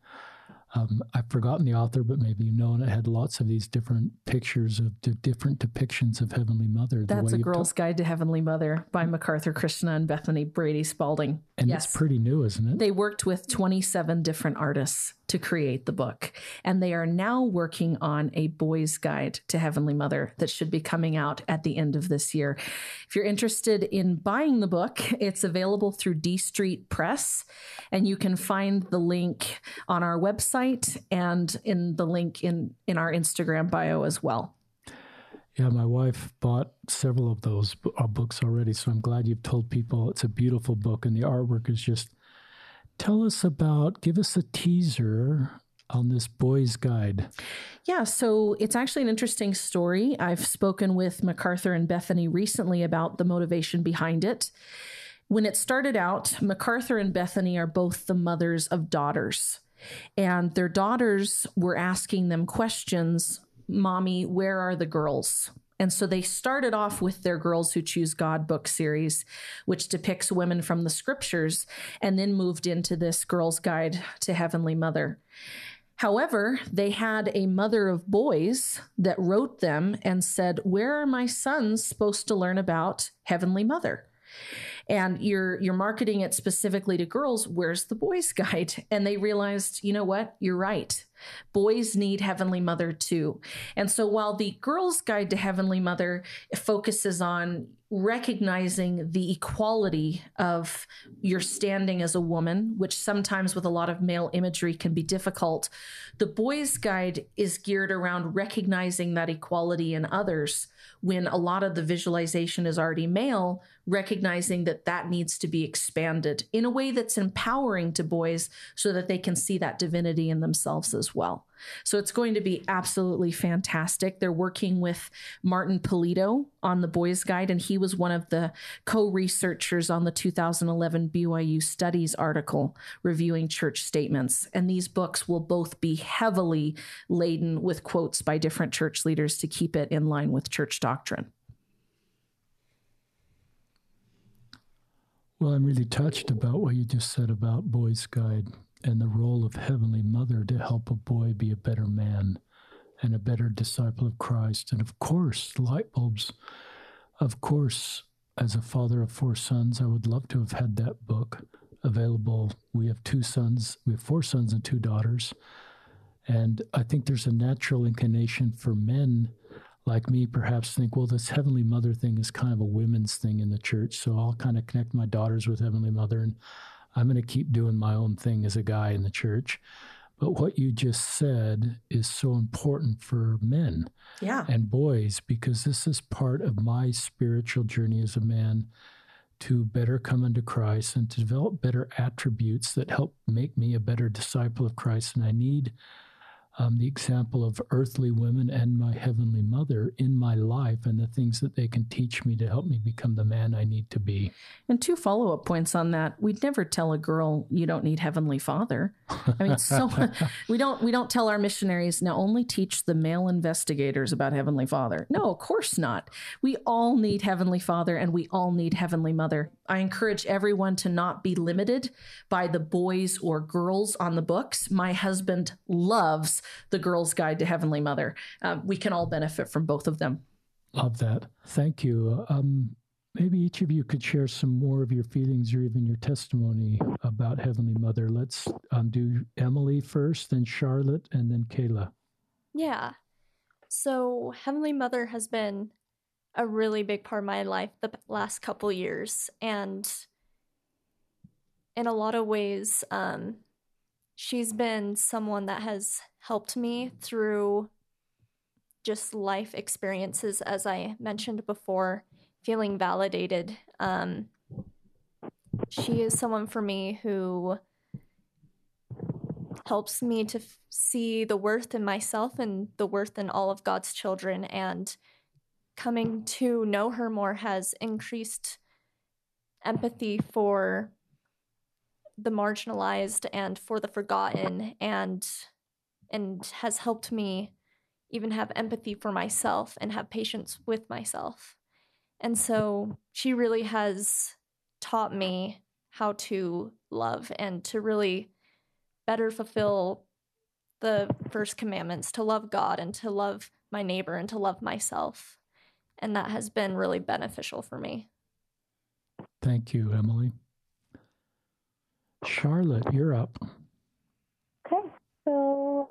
um, I've forgotten the author, but maybe you know, and it had lots of these different pictures of d- different depictions of Heavenly Mother. That's a Girl's ta- Guide to Heavenly Mother by McArthur Krishna and Bethany Brady Spalding. And yes. it's pretty new, isn't it? They worked with 27 different artists to create the book. And they are now working on a boy's guide to Heavenly Mother that should be coming out at the end of this year. If you're interested in buying the book, it's available through D Street Press, and you can find the link on our website and in the link in, in our Instagram bio as well. Yeah, my wife bought several of those uh, books already, so I'm glad you've told people it's a beautiful book and the artwork is just tell us about, give us a teaser on this boy's guide. Yeah, so it's actually an interesting story. I've spoken with McArthur and Bethany recently about the motivation behind it. When it started out, McArthur and Bethany are both the mothers of daughters. And their daughters were asking them questions Mommy, where are the girls? And so they started off with their Girls Who Choose God book series, which depicts women from the scriptures, and then moved into this Girl's Guide to Heavenly Mother. However, they had a mother of boys that wrote them and said, Where are my sons supposed to learn about Heavenly Mother? and you're you're marketing it specifically to girls where's the boys guide and they realized you know what you're right boys need heavenly mother too. And so while the girls guide to heavenly mother focuses on recognizing the equality of your standing as a woman, which sometimes with a lot of male imagery can be difficult. The Boys Guide is geared around recognizing that equality in others when a lot of the visualization is already male, recognizing that that needs to be expanded in a way that's empowering to boys so that they can see that divinity in themselves as well. So it's going to be absolutely fantastic. They're working with Martin Pulido on the Boys Guide, and he was one of the co researchers on the 2011 BYU Studies article reviewing church statements. And these books will both be heavily laden with quotes by different church leaders to keep it in line with church doctrine. Well, I'm really touched about what you just said about Boys Guide and the role of Heavenly Mother to help a boy be a better man and a better disciple of Christ. And of course, light bulbs. Of course, as a father of four sons, I would love to have had that book available. We have two sons, we have four sons and two daughters. And I think there's a natural inclination for men like me perhaps think, well, this Heavenly Mother thing is kind of a women's thing in the church. So I'll kind of connect my daughters with Heavenly Mother and I'm going to keep doing my own thing as a guy in the church. But what you just said is so important for men yeah. and boys because this is part of my spiritual journey as a man to better come into Christ and to develop better attributes that help make me a better disciple of Christ. And I need um, the example of earthly women and my heavenly mother in my life and the things that they can teach me to help me become the man I need to be. And two follow up points on that. We'd never tell a girl you don't need heavenly father. I mean, so we don't we don't tell our missionaries now only teach the male investigators about heavenly father. No, of course not. We all need heavenly father and we all need heavenly mother. I encourage everyone to not be limited by the boys or girls on the books. My husband loves The Girl's Guide to Heavenly Mother. Uh, we can all benefit from both of them. Love that. Thank you. Um, maybe each of you could share some more of your feelings or even your testimony about Heavenly Mother. Let's um, do Emily first, then Charlotte, and then Kayla. Yeah. So, Heavenly Mother has been a really big part of my life the last couple years. And in a lot of ways, um, she's been someone that has helped me through just life experiences, as I mentioned before, feeling validated. Um, she is someone for me who helps me to f- see the worth in myself and the worth in all of God's children and coming to know her more has increased empathy for the marginalized and for the forgotten and and has helped me even have empathy for myself and have patience with myself. And so she really has taught me how to love and to really better fulfill the first commandments to love God and to love my neighbor and to love myself and that has been really beneficial for me. Thank you, Emily. Charlotte, you're up. Okay, so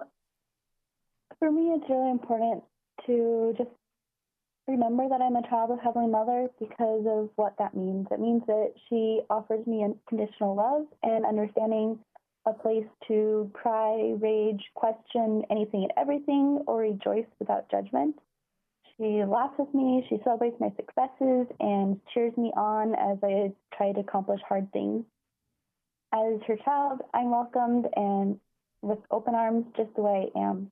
for me, it's really important to just remember that I'm a child of Heavenly Mother because of what that means. It means that she offers me unconditional love and understanding a place to cry, rage, question anything and everything, or rejoice without judgment. She laughs with me, she celebrates my successes, and cheers me on as I try to accomplish hard things. As her child, I'm welcomed and with open arms just the way I am.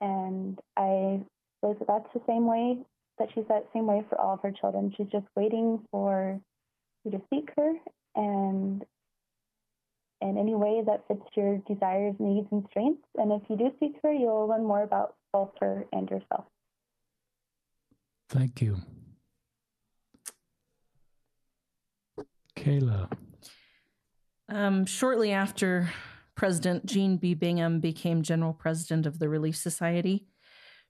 And I suppose that that's the same way that she's that same way for all of her children. She's just waiting for you to seek her and in any way that fits your desires, needs, and strengths. And if you do seek her, you'll learn more about both her and yourself. Thank you. Kayla. Um, shortly after President Jean B. Bingham became general president of the Relief Society,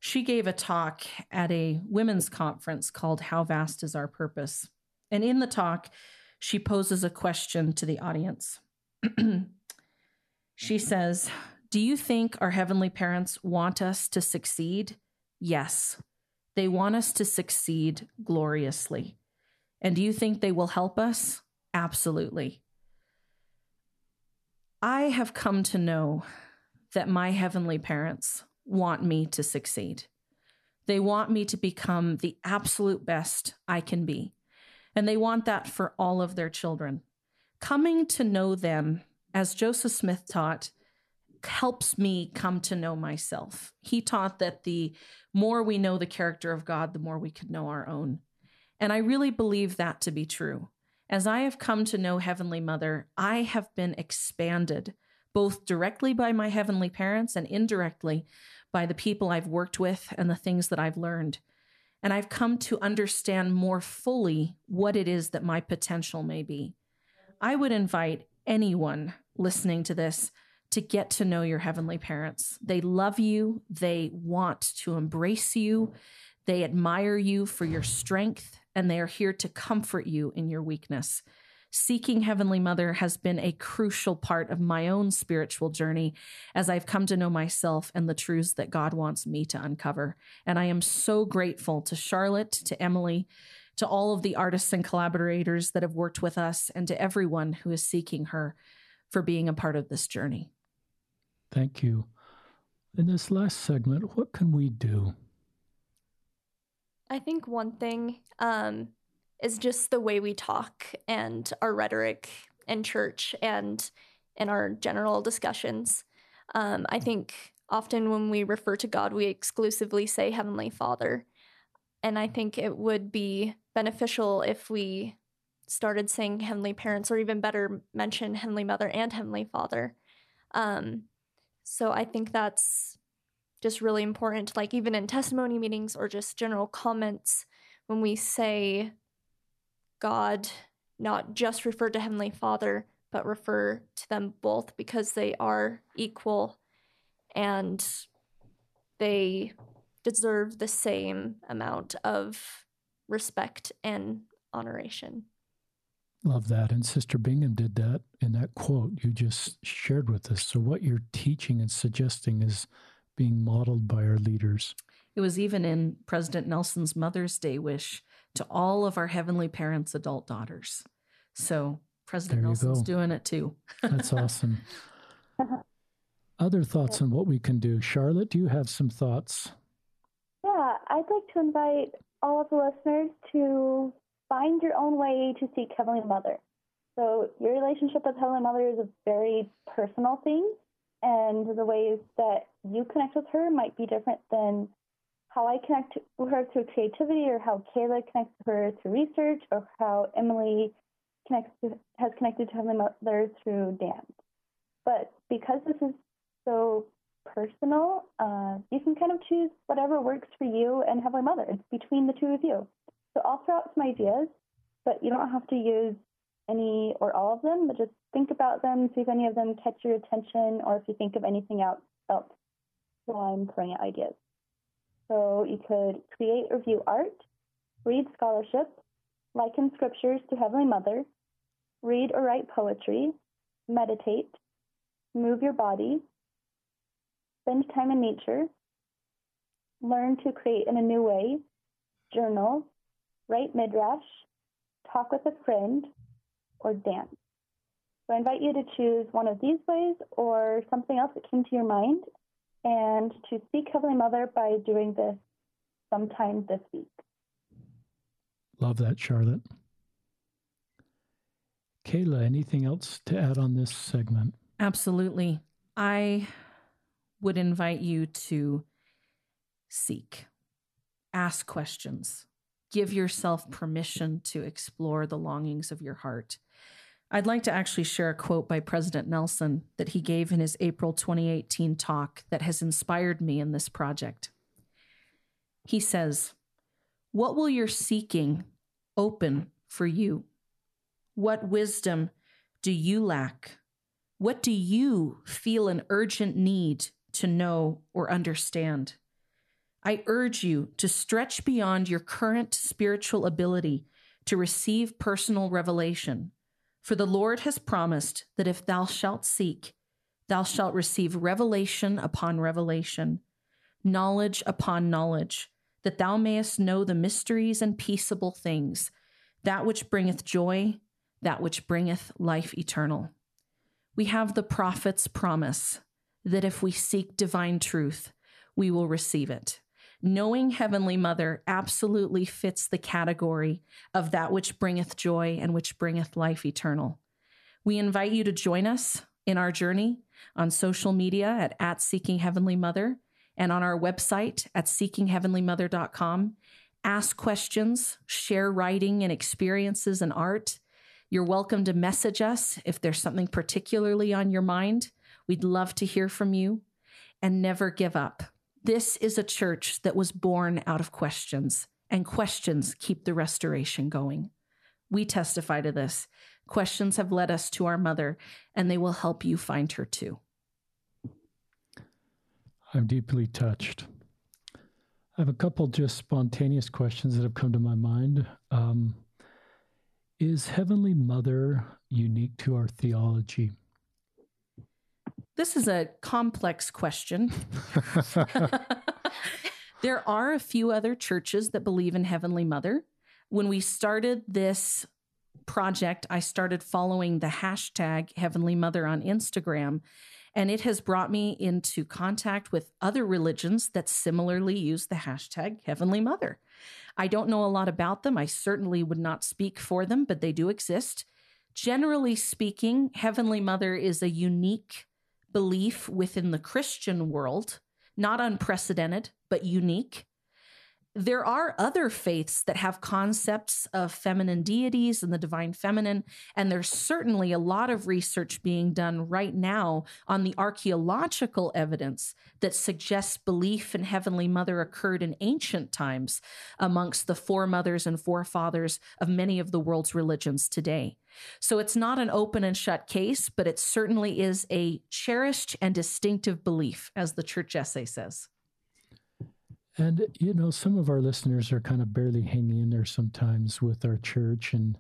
she gave a talk at a women's conference called How Vast is Our Purpose? And in the talk, she poses a question to the audience. she says, Do you think our heavenly parents want us to succeed? Yes. They want us to succeed gloriously. And do you think they will help us? Absolutely. I have come to know that my heavenly parents want me to succeed. They want me to become the absolute best I can be. And they want that for all of their children. Coming to know them, as Joseph Smith taught, helps me come to know myself. He taught that the more we know the character of God, the more we could know our own. And I really believe that to be true. As I have come to know Heavenly Mother, I have been expanded both directly by my heavenly parents and indirectly by the people I've worked with and the things that I've learned. And I've come to understand more fully what it is that my potential may be. I would invite anyone listening to this to get to know your heavenly parents. They love you, they want to embrace you, they admire you for your strength, and they are here to comfort you in your weakness. Seeking Heavenly Mother has been a crucial part of my own spiritual journey as I've come to know myself and the truths that God wants me to uncover. And I am so grateful to Charlotte, to Emily, to all of the artists and collaborators that have worked with us, and to everyone who is seeking her for being a part of this journey. Thank you. In this last segment, what can we do? I think one thing um, is just the way we talk and our rhetoric in church and in our general discussions. Um, I think often when we refer to God, we exclusively say Heavenly Father. And I think it would be beneficial if we started saying Heavenly Parents, or even better, mention Heavenly Mother and Heavenly Father. Um, so I think that's just really important. Like, even in testimony meetings or just general comments, when we say God, not just refer to Heavenly Father, but refer to them both because they are equal and they deserve the same amount of respect and honoration. Love that. And Sister Bingham did that in that quote you just shared with us. So, what you're teaching and suggesting is being modeled by our leaders. It was even in President Nelson's Mother's Day wish to all of our heavenly parents' adult daughters. So, President Nelson's go. doing it too. That's awesome. Other thoughts on what we can do? Charlotte, do you have some thoughts? Yeah, I'd like to invite all of the listeners to find your own way to seek Heavenly Mother. So, your relationship with Heavenly Mother is a very personal thing, and the ways that you connect with her might be different than how I connect with her through creativity, or how Kayla connects with her through research, or how Emily connects to, has connected to her Mother through dance. But because this is so personal, uh, you can kind of choose whatever works for you and have Heavenly Mother. It's between the two of you. So I'll throw out some ideas, but you don't have to use any or all of them, but just think about them, see if any of them catch your attention, or if you think of anything else, else while I'm throwing out ideas. So you could create or view art, read scholarship, liken scriptures to Heavenly Mother, read or write poetry, meditate, move your body, spend time in nature, learn to create in a new way, journal, write midrash, talk with a friend, or dance. So I invite you to choose one of these ways or something else that came to your mind and to seek Heavenly Mother by doing this sometime this week. Love that, Charlotte. Kayla, anything else to add on this segment? Absolutely. I would invite you to seek, ask questions, give yourself permission to explore the longings of your heart. I'd like to actually share a quote by President Nelson that he gave in his April 2018 talk that has inspired me in this project. He says, What will your seeking open for you? What wisdom do you lack? What do you feel an urgent need to know or understand? I urge you to stretch beyond your current spiritual ability to receive personal revelation. For the Lord has promised that if thou shalt seek, thou shalt receive revelation upon revelation, knowledge upon knowledge, that thou mayest know the mysteries and peaceable things, that which bringeth joy, that which bringeth life eternal. We have the prophet's promise that if we seek divine truth, we will receive it knowing Heavenly Mother absolutely fits the category of that which bringeth joy and which bringeth life eternal. We invite you to join us in our journey on social media at, at Seeking Heavenly Mother and on our website at seekingheavenlymother.com. Ask questions, share writing and experiences and art. You're welcome to message us if there's something particularly on your mind. We'd love to hear from you and never give up. This is a church that was born out of questions, and questions keep the restoration going. We testify to this. Questions have led us to our mother, and they will help you find her too. I'm deeply touched. I have a couple just spontaneous questions that have come to my mind. Um, is Heavenly Mother unique to our theology? This is a complex question. there are a few other churches that believe in Heavenly Mother. When we started this project, I started following the hashtag Heavenly Mother on Instagram, and it has brought me into contact with other religions that similarly use the hashtag Heavenly Mother. I don't know a lot about them. I certainly would not speak for them, but they do exist. Generally speaking, Heavenly Mother is a unique belief within the Christian world, not unprecedented, but unique. There are other faiths that have concepts of feminine deities and the divine feminine, and there's certainly a lot of research being done right now on the archaeological evidence that suggests belief in Heavenly Mother occurred in ancient times amongst the foremothers and forefathers of many of the world's religions today. So it's not an open and shut case, but it certainly is a cherished and distinctive belief, as the church essay says. And, you know, some of our listeners are kind of barely hanging in there sometimes with our church. And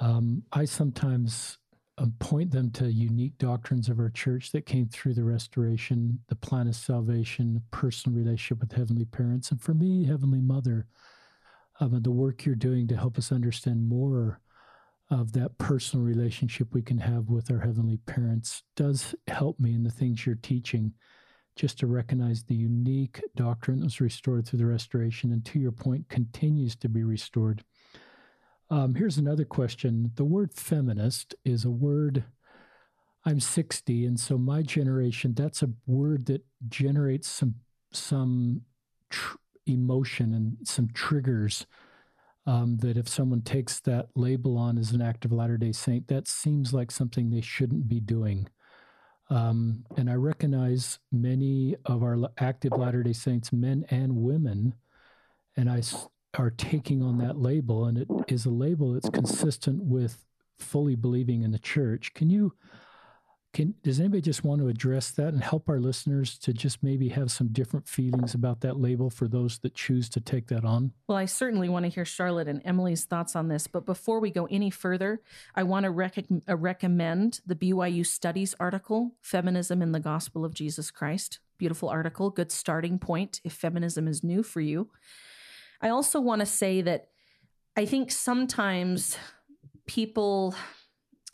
um, I sometimes um, point them to unique doctrines of our church that came through the restoration, the plan of salvation, personal relationship with heavenly parents. And for me, Heavenly Mother, um, the work you're doing to help us understand more of that personal relationship we can have with our heavenly parents does help me in the things you're teaching just to recognize the unique doctrine that was restored through the restoration and to your point continues to be restored. Um, here's another question. The word feminist is a word i'm 60 and so my generation that's a word that generates some some tr- emotion and some triggers um, that if someone takes that label on as an active latter day saint that seems like something they shouldn't be doing um, and I recognize many of our active Latter day Saints, men and women, and I are taking on that label, and it is a label that's consistent with fully believing in the church. Can you can does anybody just want to address that and help our listeners to just maybe have some different feelings about that label for those that choose to take that on? Well, I certainly want to hear Charlotte and Emily's thoughts on this, but before we go any further, I want to rec- uh, recommend the BYU Studies article, Feminism in the Gospel of Jesus Christ. Beautiful article, good starting point if feminism is new for you. I also want to say that I think sometimes people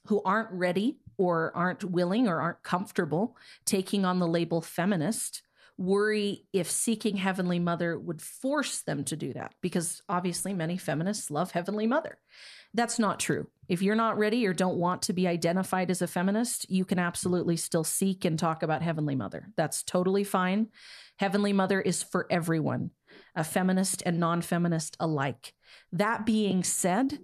who aren't ready or aren't willing or aren't comfortable taking on the label feminist worry if seeking Heavenly Mother would force them to do that, because obviously many feminists love Heavenly Mother. That's not true. If you're not ready or don't want to be identified as a feminist, you can absolutely still seek and talk about Heavenly Mother. That's totally fine. Heavenly Mother is for everyone, a feminist and non feminist alike. That being said,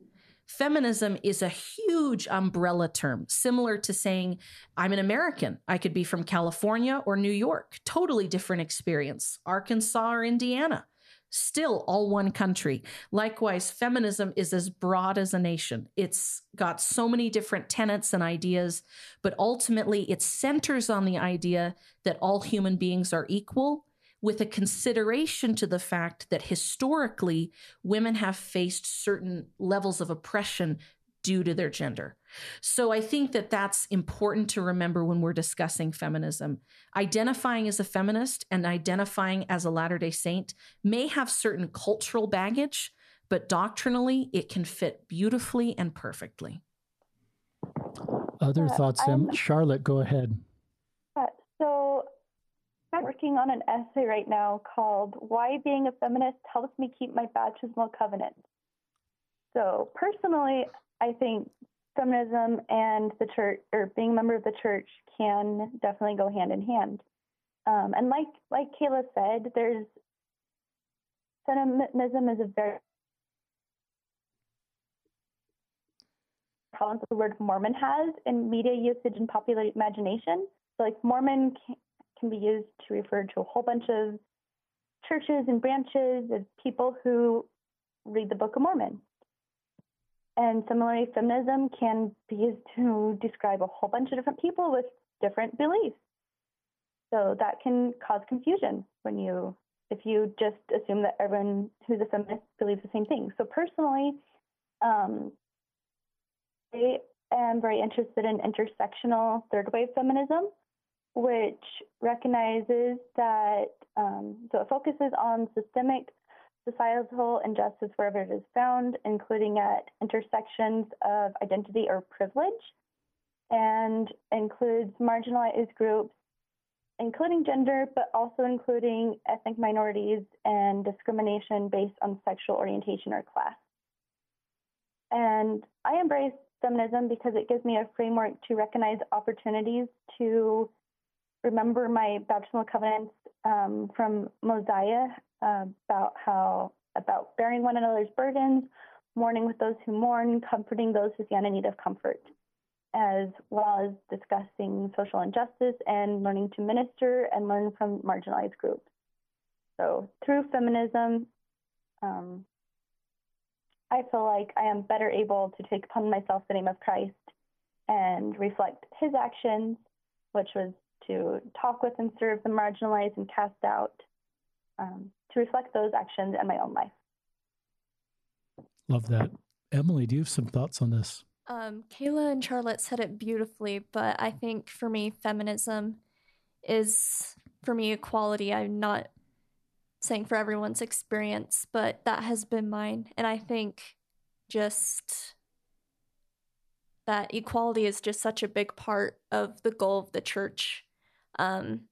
Feminism is a huge umbrella term, similar to saying, I'm an American. I could be from California or New York. Totally different experience. Arkansas or Indiana. Still all one country. Likewise, feminism is as broad as a nation. It's got so many different tenets and ideas, but ultimately it centers on the idea that all human beings are equal with a consideration to the fact that historically women have faced certain levels of oppression due to their gender. So I think that that's important to remember when we're discussing feminism. Identifying as a feminist and identifying as a Latter day Saint may have certain cultural baggage, but doctrinally it can fit beautifully and perfectly. Other thoughts, um, Charlotte, go ahead. I'm working on an essay right now called Why Being a Feminist Helps Me Keep My Baptismal Covenant. So, personally, I think feminism and the church, or being a member of the church, can definitely go hand in hand. Um, and like like Kayla said, there's feminism is a very problems the word Mormon has in media usage and popular imagination. So, like Mormon can be used to refer to a whole bunch of churches and branches of people who read the Book of Mormon. And similarly, feminism can be used to describe a whole bunch of different people with different beliefs. So that can cause confusion when you, if you just assume that everyone who's a feminist believes the same thing. So personally, um, I am very interested in intersectional third wave feminism which recognizes that, um, so it focuses on systemic societal injustice wherever it is found, including at intersections of identity or privilege, and includes marginalized groups, including gender, but also including ethnic minorities and discrimination based on sexual orientation or class. And I embrace feminism because it gives me a framework to recognize opportunities to remember my baptismal covenants um, from Mosiah uh, about how about bearing one another's burdens, mourning with those who mourn, comforting those who stand in need of comfort, as well as discussing social injustice and learning to minister and learn from marginalized groups. So through feminism, um, I feel like I am better able to take upon myself the name of Christ and reflect his actions, which was to talk with and serve the marginalized and cast out, um, to reflect those actions in my own life. Love that. Emily, do you have some thoughts on this? Um, Kayla and Charlotte said it beautifully, but I think for me, feminism is for me equality. I'm not saying for everyone's experience, but that has been mine. And I think just that equality is just such a big part of the goal of the church. Um,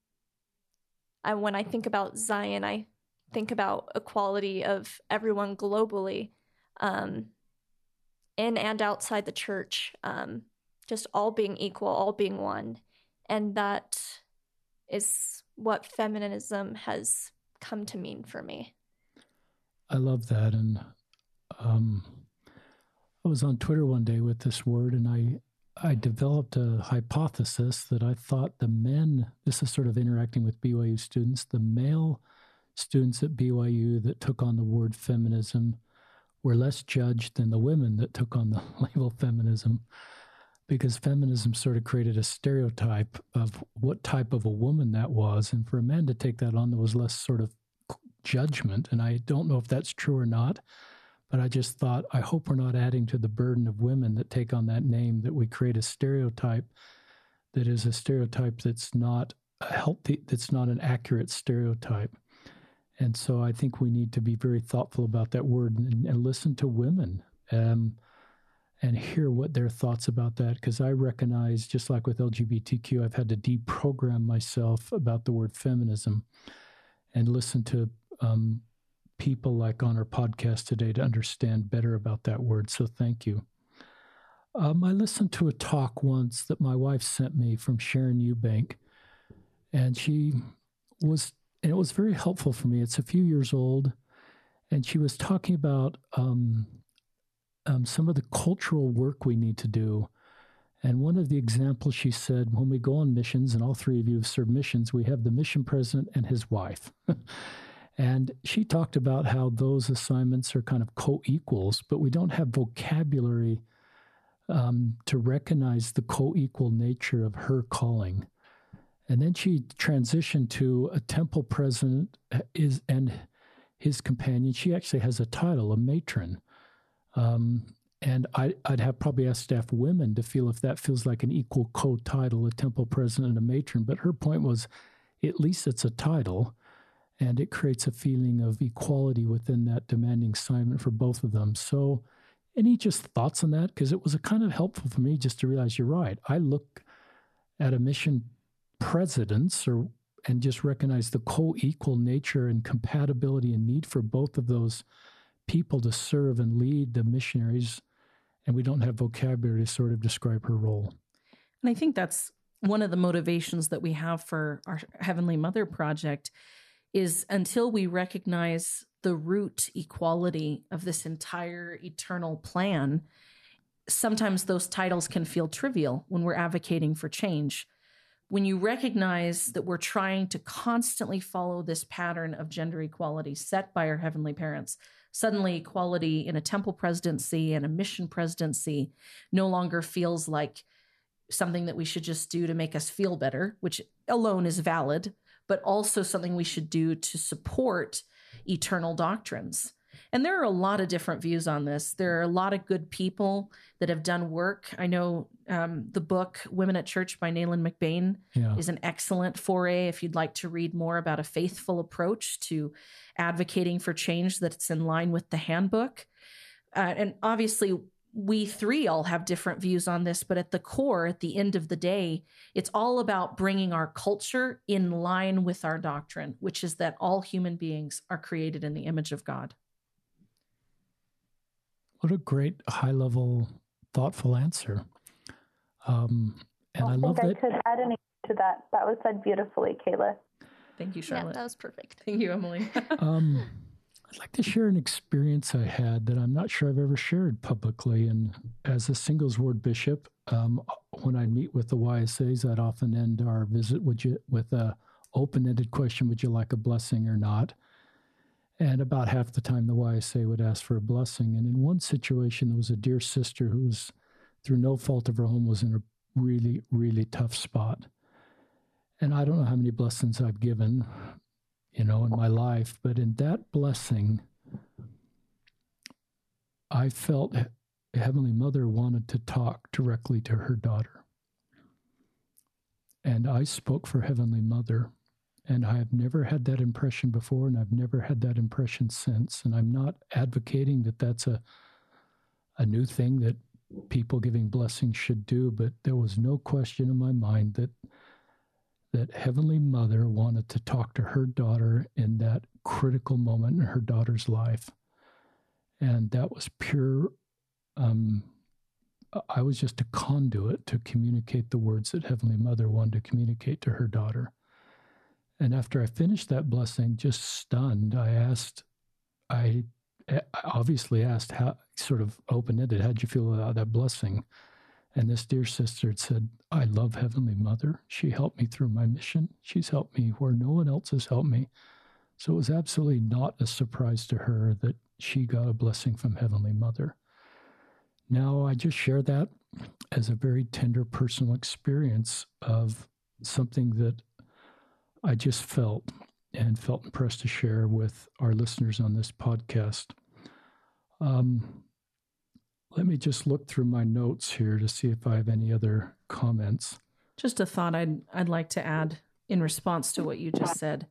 I, when I think about Zion, I think about equality of everyone globally, um, in and outside the church, um, just all being equal, all being one. And that is what feminism has come to mean for me. I love that. And um, I was on Twitter one day with this word, and I I developed a hypothesis that I thought the men, this is sort of interacting with BYU students, the male students at BYU that took on the word feminism were less judged than the women that took on the label feminism because feminism sort of created a stereotype of what type of a woman that was. And for a man to take that on, there was less sort of judgment. And I don't know if that's true or not, but I just thought, I hope we're not adding to the burden of women that take on that name, that we create a stereotype that is a stereotype that's not a healthy, that's not an accurate stereotype. And so I think we need to be very thoughtful about that word and, and listen to women um, and hear what their thoughts about that. Because I recognize, just like with LGBTQ, I've had to deprogram myself about the word feminism and listen to um, people like on our podcast today to understand better about that word. So thank you. Um, I listened to a talk once that my wife sent me from Sharon Eubank, and she was, and it was very helpful for me. It's a few years old, and she was talking about um, um, some of the cultural work we need to do. And one of the examples she said, when we go on missions, and all three of you have served missions, we have the mission president and his wife. And she talked about how those assignments are kind of co equals, but we don't have vocabulary um, to recognize the co equal nature of her calling. And then she transitioned to a temple president uh, is and his companion. She actually has a title, a matron. Um, and I, would have probably asked staff women to feel if that feels like an equal co title, a temple president and a matron. But her point was at least it's a title and it creates a feeling of equality within that demanding assignment for both of them. So, any just thoughts on that? Because it was kind of helpful for me just to realize you're right. I look at a mission presidents or and just recognize the co-equal nature and compatibility and need for both of those people to serve and lead the missionaries and we don't have vocabulary to sort of describe her role and i think that's one of the motivations that we have for our heavenly mother project is until we recognize the root equality of this entire eternal plan, sometimes those titles can feel trivial when we're advocating for change. When you recognize that we're trying to constantly follow this pattern of gender equality set by our heavenly parents, suddenly equality in a temple presidency and a mission presidency no longer feels like something that we should just do to make us feel better, which alone is valid but also something we should do to support eternal doctrines. And there are a lot of different views on this. There are a lot of good people that have done work. I know um, the book Women at Church by Neylan McBaine yeah. is an excellent foray if you'd like to read more about a faithful approach to advocating for change that's in line with the handbook. Uh, and obviously, we three all have different views on this, but at the core, at the end of the day, it's all about bringing our culture in line with our doctrine, which is that all human beings are created in the image of God. What a great, high level, thoughtful answer. Um, and I, I love I that. could add an to that. That was said beautifully, Kayla. Thank you, Charlotte. Yeah, that was perfect. Thank you, Emily. um, I'd like to share an experience I had that I'm not sure I've ever shared publicly. And as a singles ward bishop, um, when I meet with the YSAs, I'd often end our visit you, with a open-ended question: Would you like a blessing or not? And about half the time, the YSA would ask for a blessing. And in one situation, there was a dear sister who was, through no fault of her own, was in a really, really tough spot. And I don't know how many blessings I've given, you know, in my life, but in that blessing, I felt Heavenly Mother wanted to talk directly to her daughter. And I spoke for Heavenly Mother and I've never had that impression before, and I've never had that impression since. And I'm not advocating that that's a, a new thing that people giving blessings should do, but there was no question in my mind that that Heavenly Mother wanted to talk to her daughter in that critical moment in her daughter's life. And that was pure um, I was just a conduit to communicate the words that Heavenly Mother wanted to communicate to her daughter. And after I finished that blessing, just stunned, I asked, I obviously asked how sort of open ended, how'd you feel about that blessing? And this dear sister had said, I love Heavenly Mother. She helped me through my mission. She's helped me where no one else has helped me. So it was absolutely not a surprise to her that she got a blessing from Heavenly Mother. Now, I just share that as a very tender personal experience of something that I just felt and felt impressed to share with our listeners on this podcast. Um, let me just look through my notes here to see if I have any other comments. Just a thought I'd I'd like to add in response to what you just said.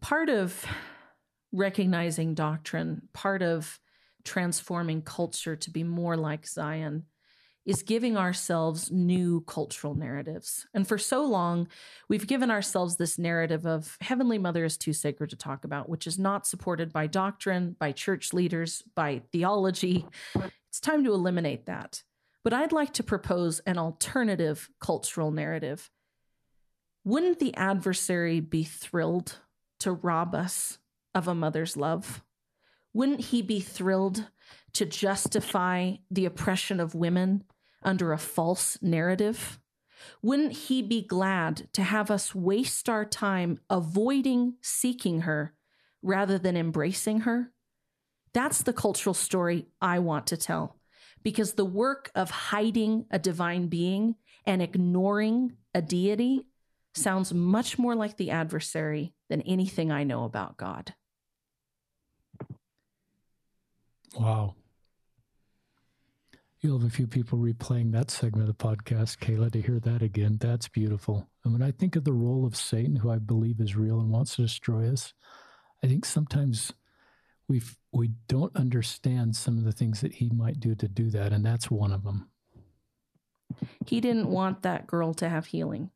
Part of recognizing doctrine, part of transforming culture to be more like Zion is giving ourselves new cultural narratives. And for so long, we've given ourselves this narrative of Heavenly Mother is too sacred to talk about, which is not supported by doctrine, by church leaders, by theology. It's time to eliminate that. But I'd like to propose an alternative cultural narrative. Wouldn't the adversary be thrilled to rob us of a mother's love? Wouldn't he be thrilled to justify the oppression of women under a false narrative? Wouldn't he be glad to have us waste our time avoiding seeking her rather than embracing her? That's the cultural story I want to tell because the work of hiding a divine being and ignoring a deity sounds much more like the adversary than anything I know about God. Wow. You'll have a few people replaying that segment of the podcast, Kayla, to hear that again. That's beautiful. And when I think of the role of Satan, who I believe is real and wants to destroy us, I think sometimes we we don't understand some of the things that he might do to do that, and that's one of them. He didn't want that girl to have healing.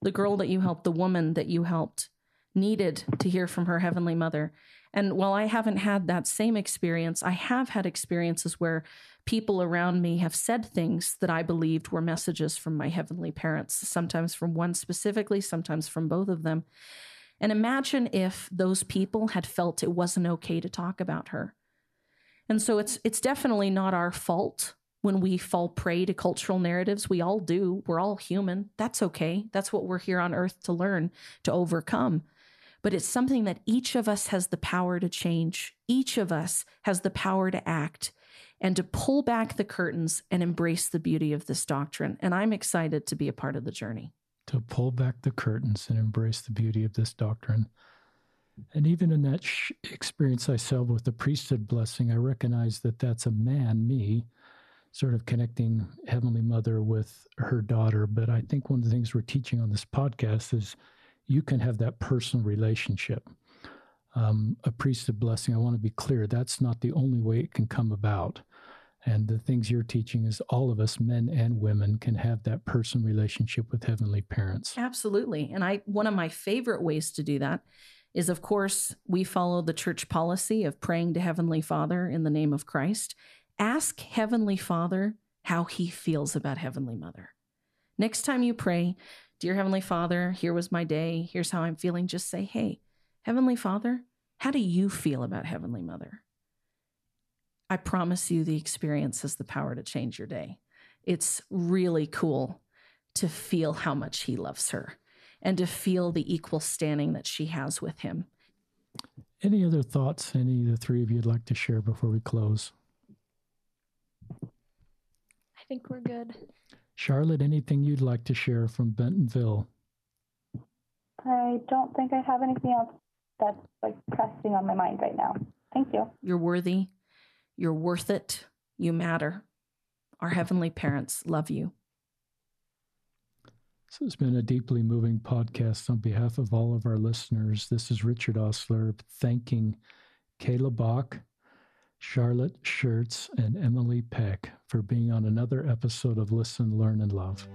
The girl that you helped, the woman that you helped, needed to hear from her heavenly mother. And while I haven't had that same experience, I have had experiences where people around me have said things that I believed were messages from my heavenly parents, sometimes from one specifically, sometimes from both of them. And imagine if those people had felt it wasn't okay to talk about her. And so it's it's definitely not our fault when we fall prey to cultural narratives. We all do. We're all human. That's okay. That's what we're here on earth to learn, to overcome but it's something that each of us has the power to change. Each of us has the power to act and to pull back the curtains and embrace the beauty of this doctrine. And I'm excited to be a part of the journey. To pull back the curtains and embrace the beauty of this doctrine. And even in that sh- experience I saw with the priesthood blessing, I recognize that that's a man, me, sort of connecting Heavenly Mother with her daughter. But I think one of the things we're teaching on this podcast is you can have that personal relationship. Um, a priesthood blessing, I want to be clear, that's not the only way it can come about. And the things you're teaching is all of us, men and women, can have that personal relationship with heavenly parents. Absolutely. And I one of my favorite ways to do that is of course we follow the church policy of praying to heavenly father in the name of Christ. Ask heavenly father how he feels about heavenly mother. Next time you pray, Dear Heavenly Father, here was my day. Here's how I'm feeling. Just say, Hey, Heavenly Father, how do you feel about Heavenly Mother? I promise you the experience has the power to change your day. It's really cool to feel how much he loves her and to feel the equal standing that she has with him. Any other thoughts any of the three of you'd like to share before we close? I think we're good. Charlotte, anything you'd like to share from Bentonville? I don't think I have anything else that's like pressing on my mind right now. Thank you. You're worthy. You're worth it. You matter. Our heavenly parents love you. This has been a deeply moving podcast on behalf of all of our listeners. This is Richard Ostler thanking Kayla Bach, Charlotte Shurtz, and Emily Peck for being on another episode of Listen, Learn, and Love.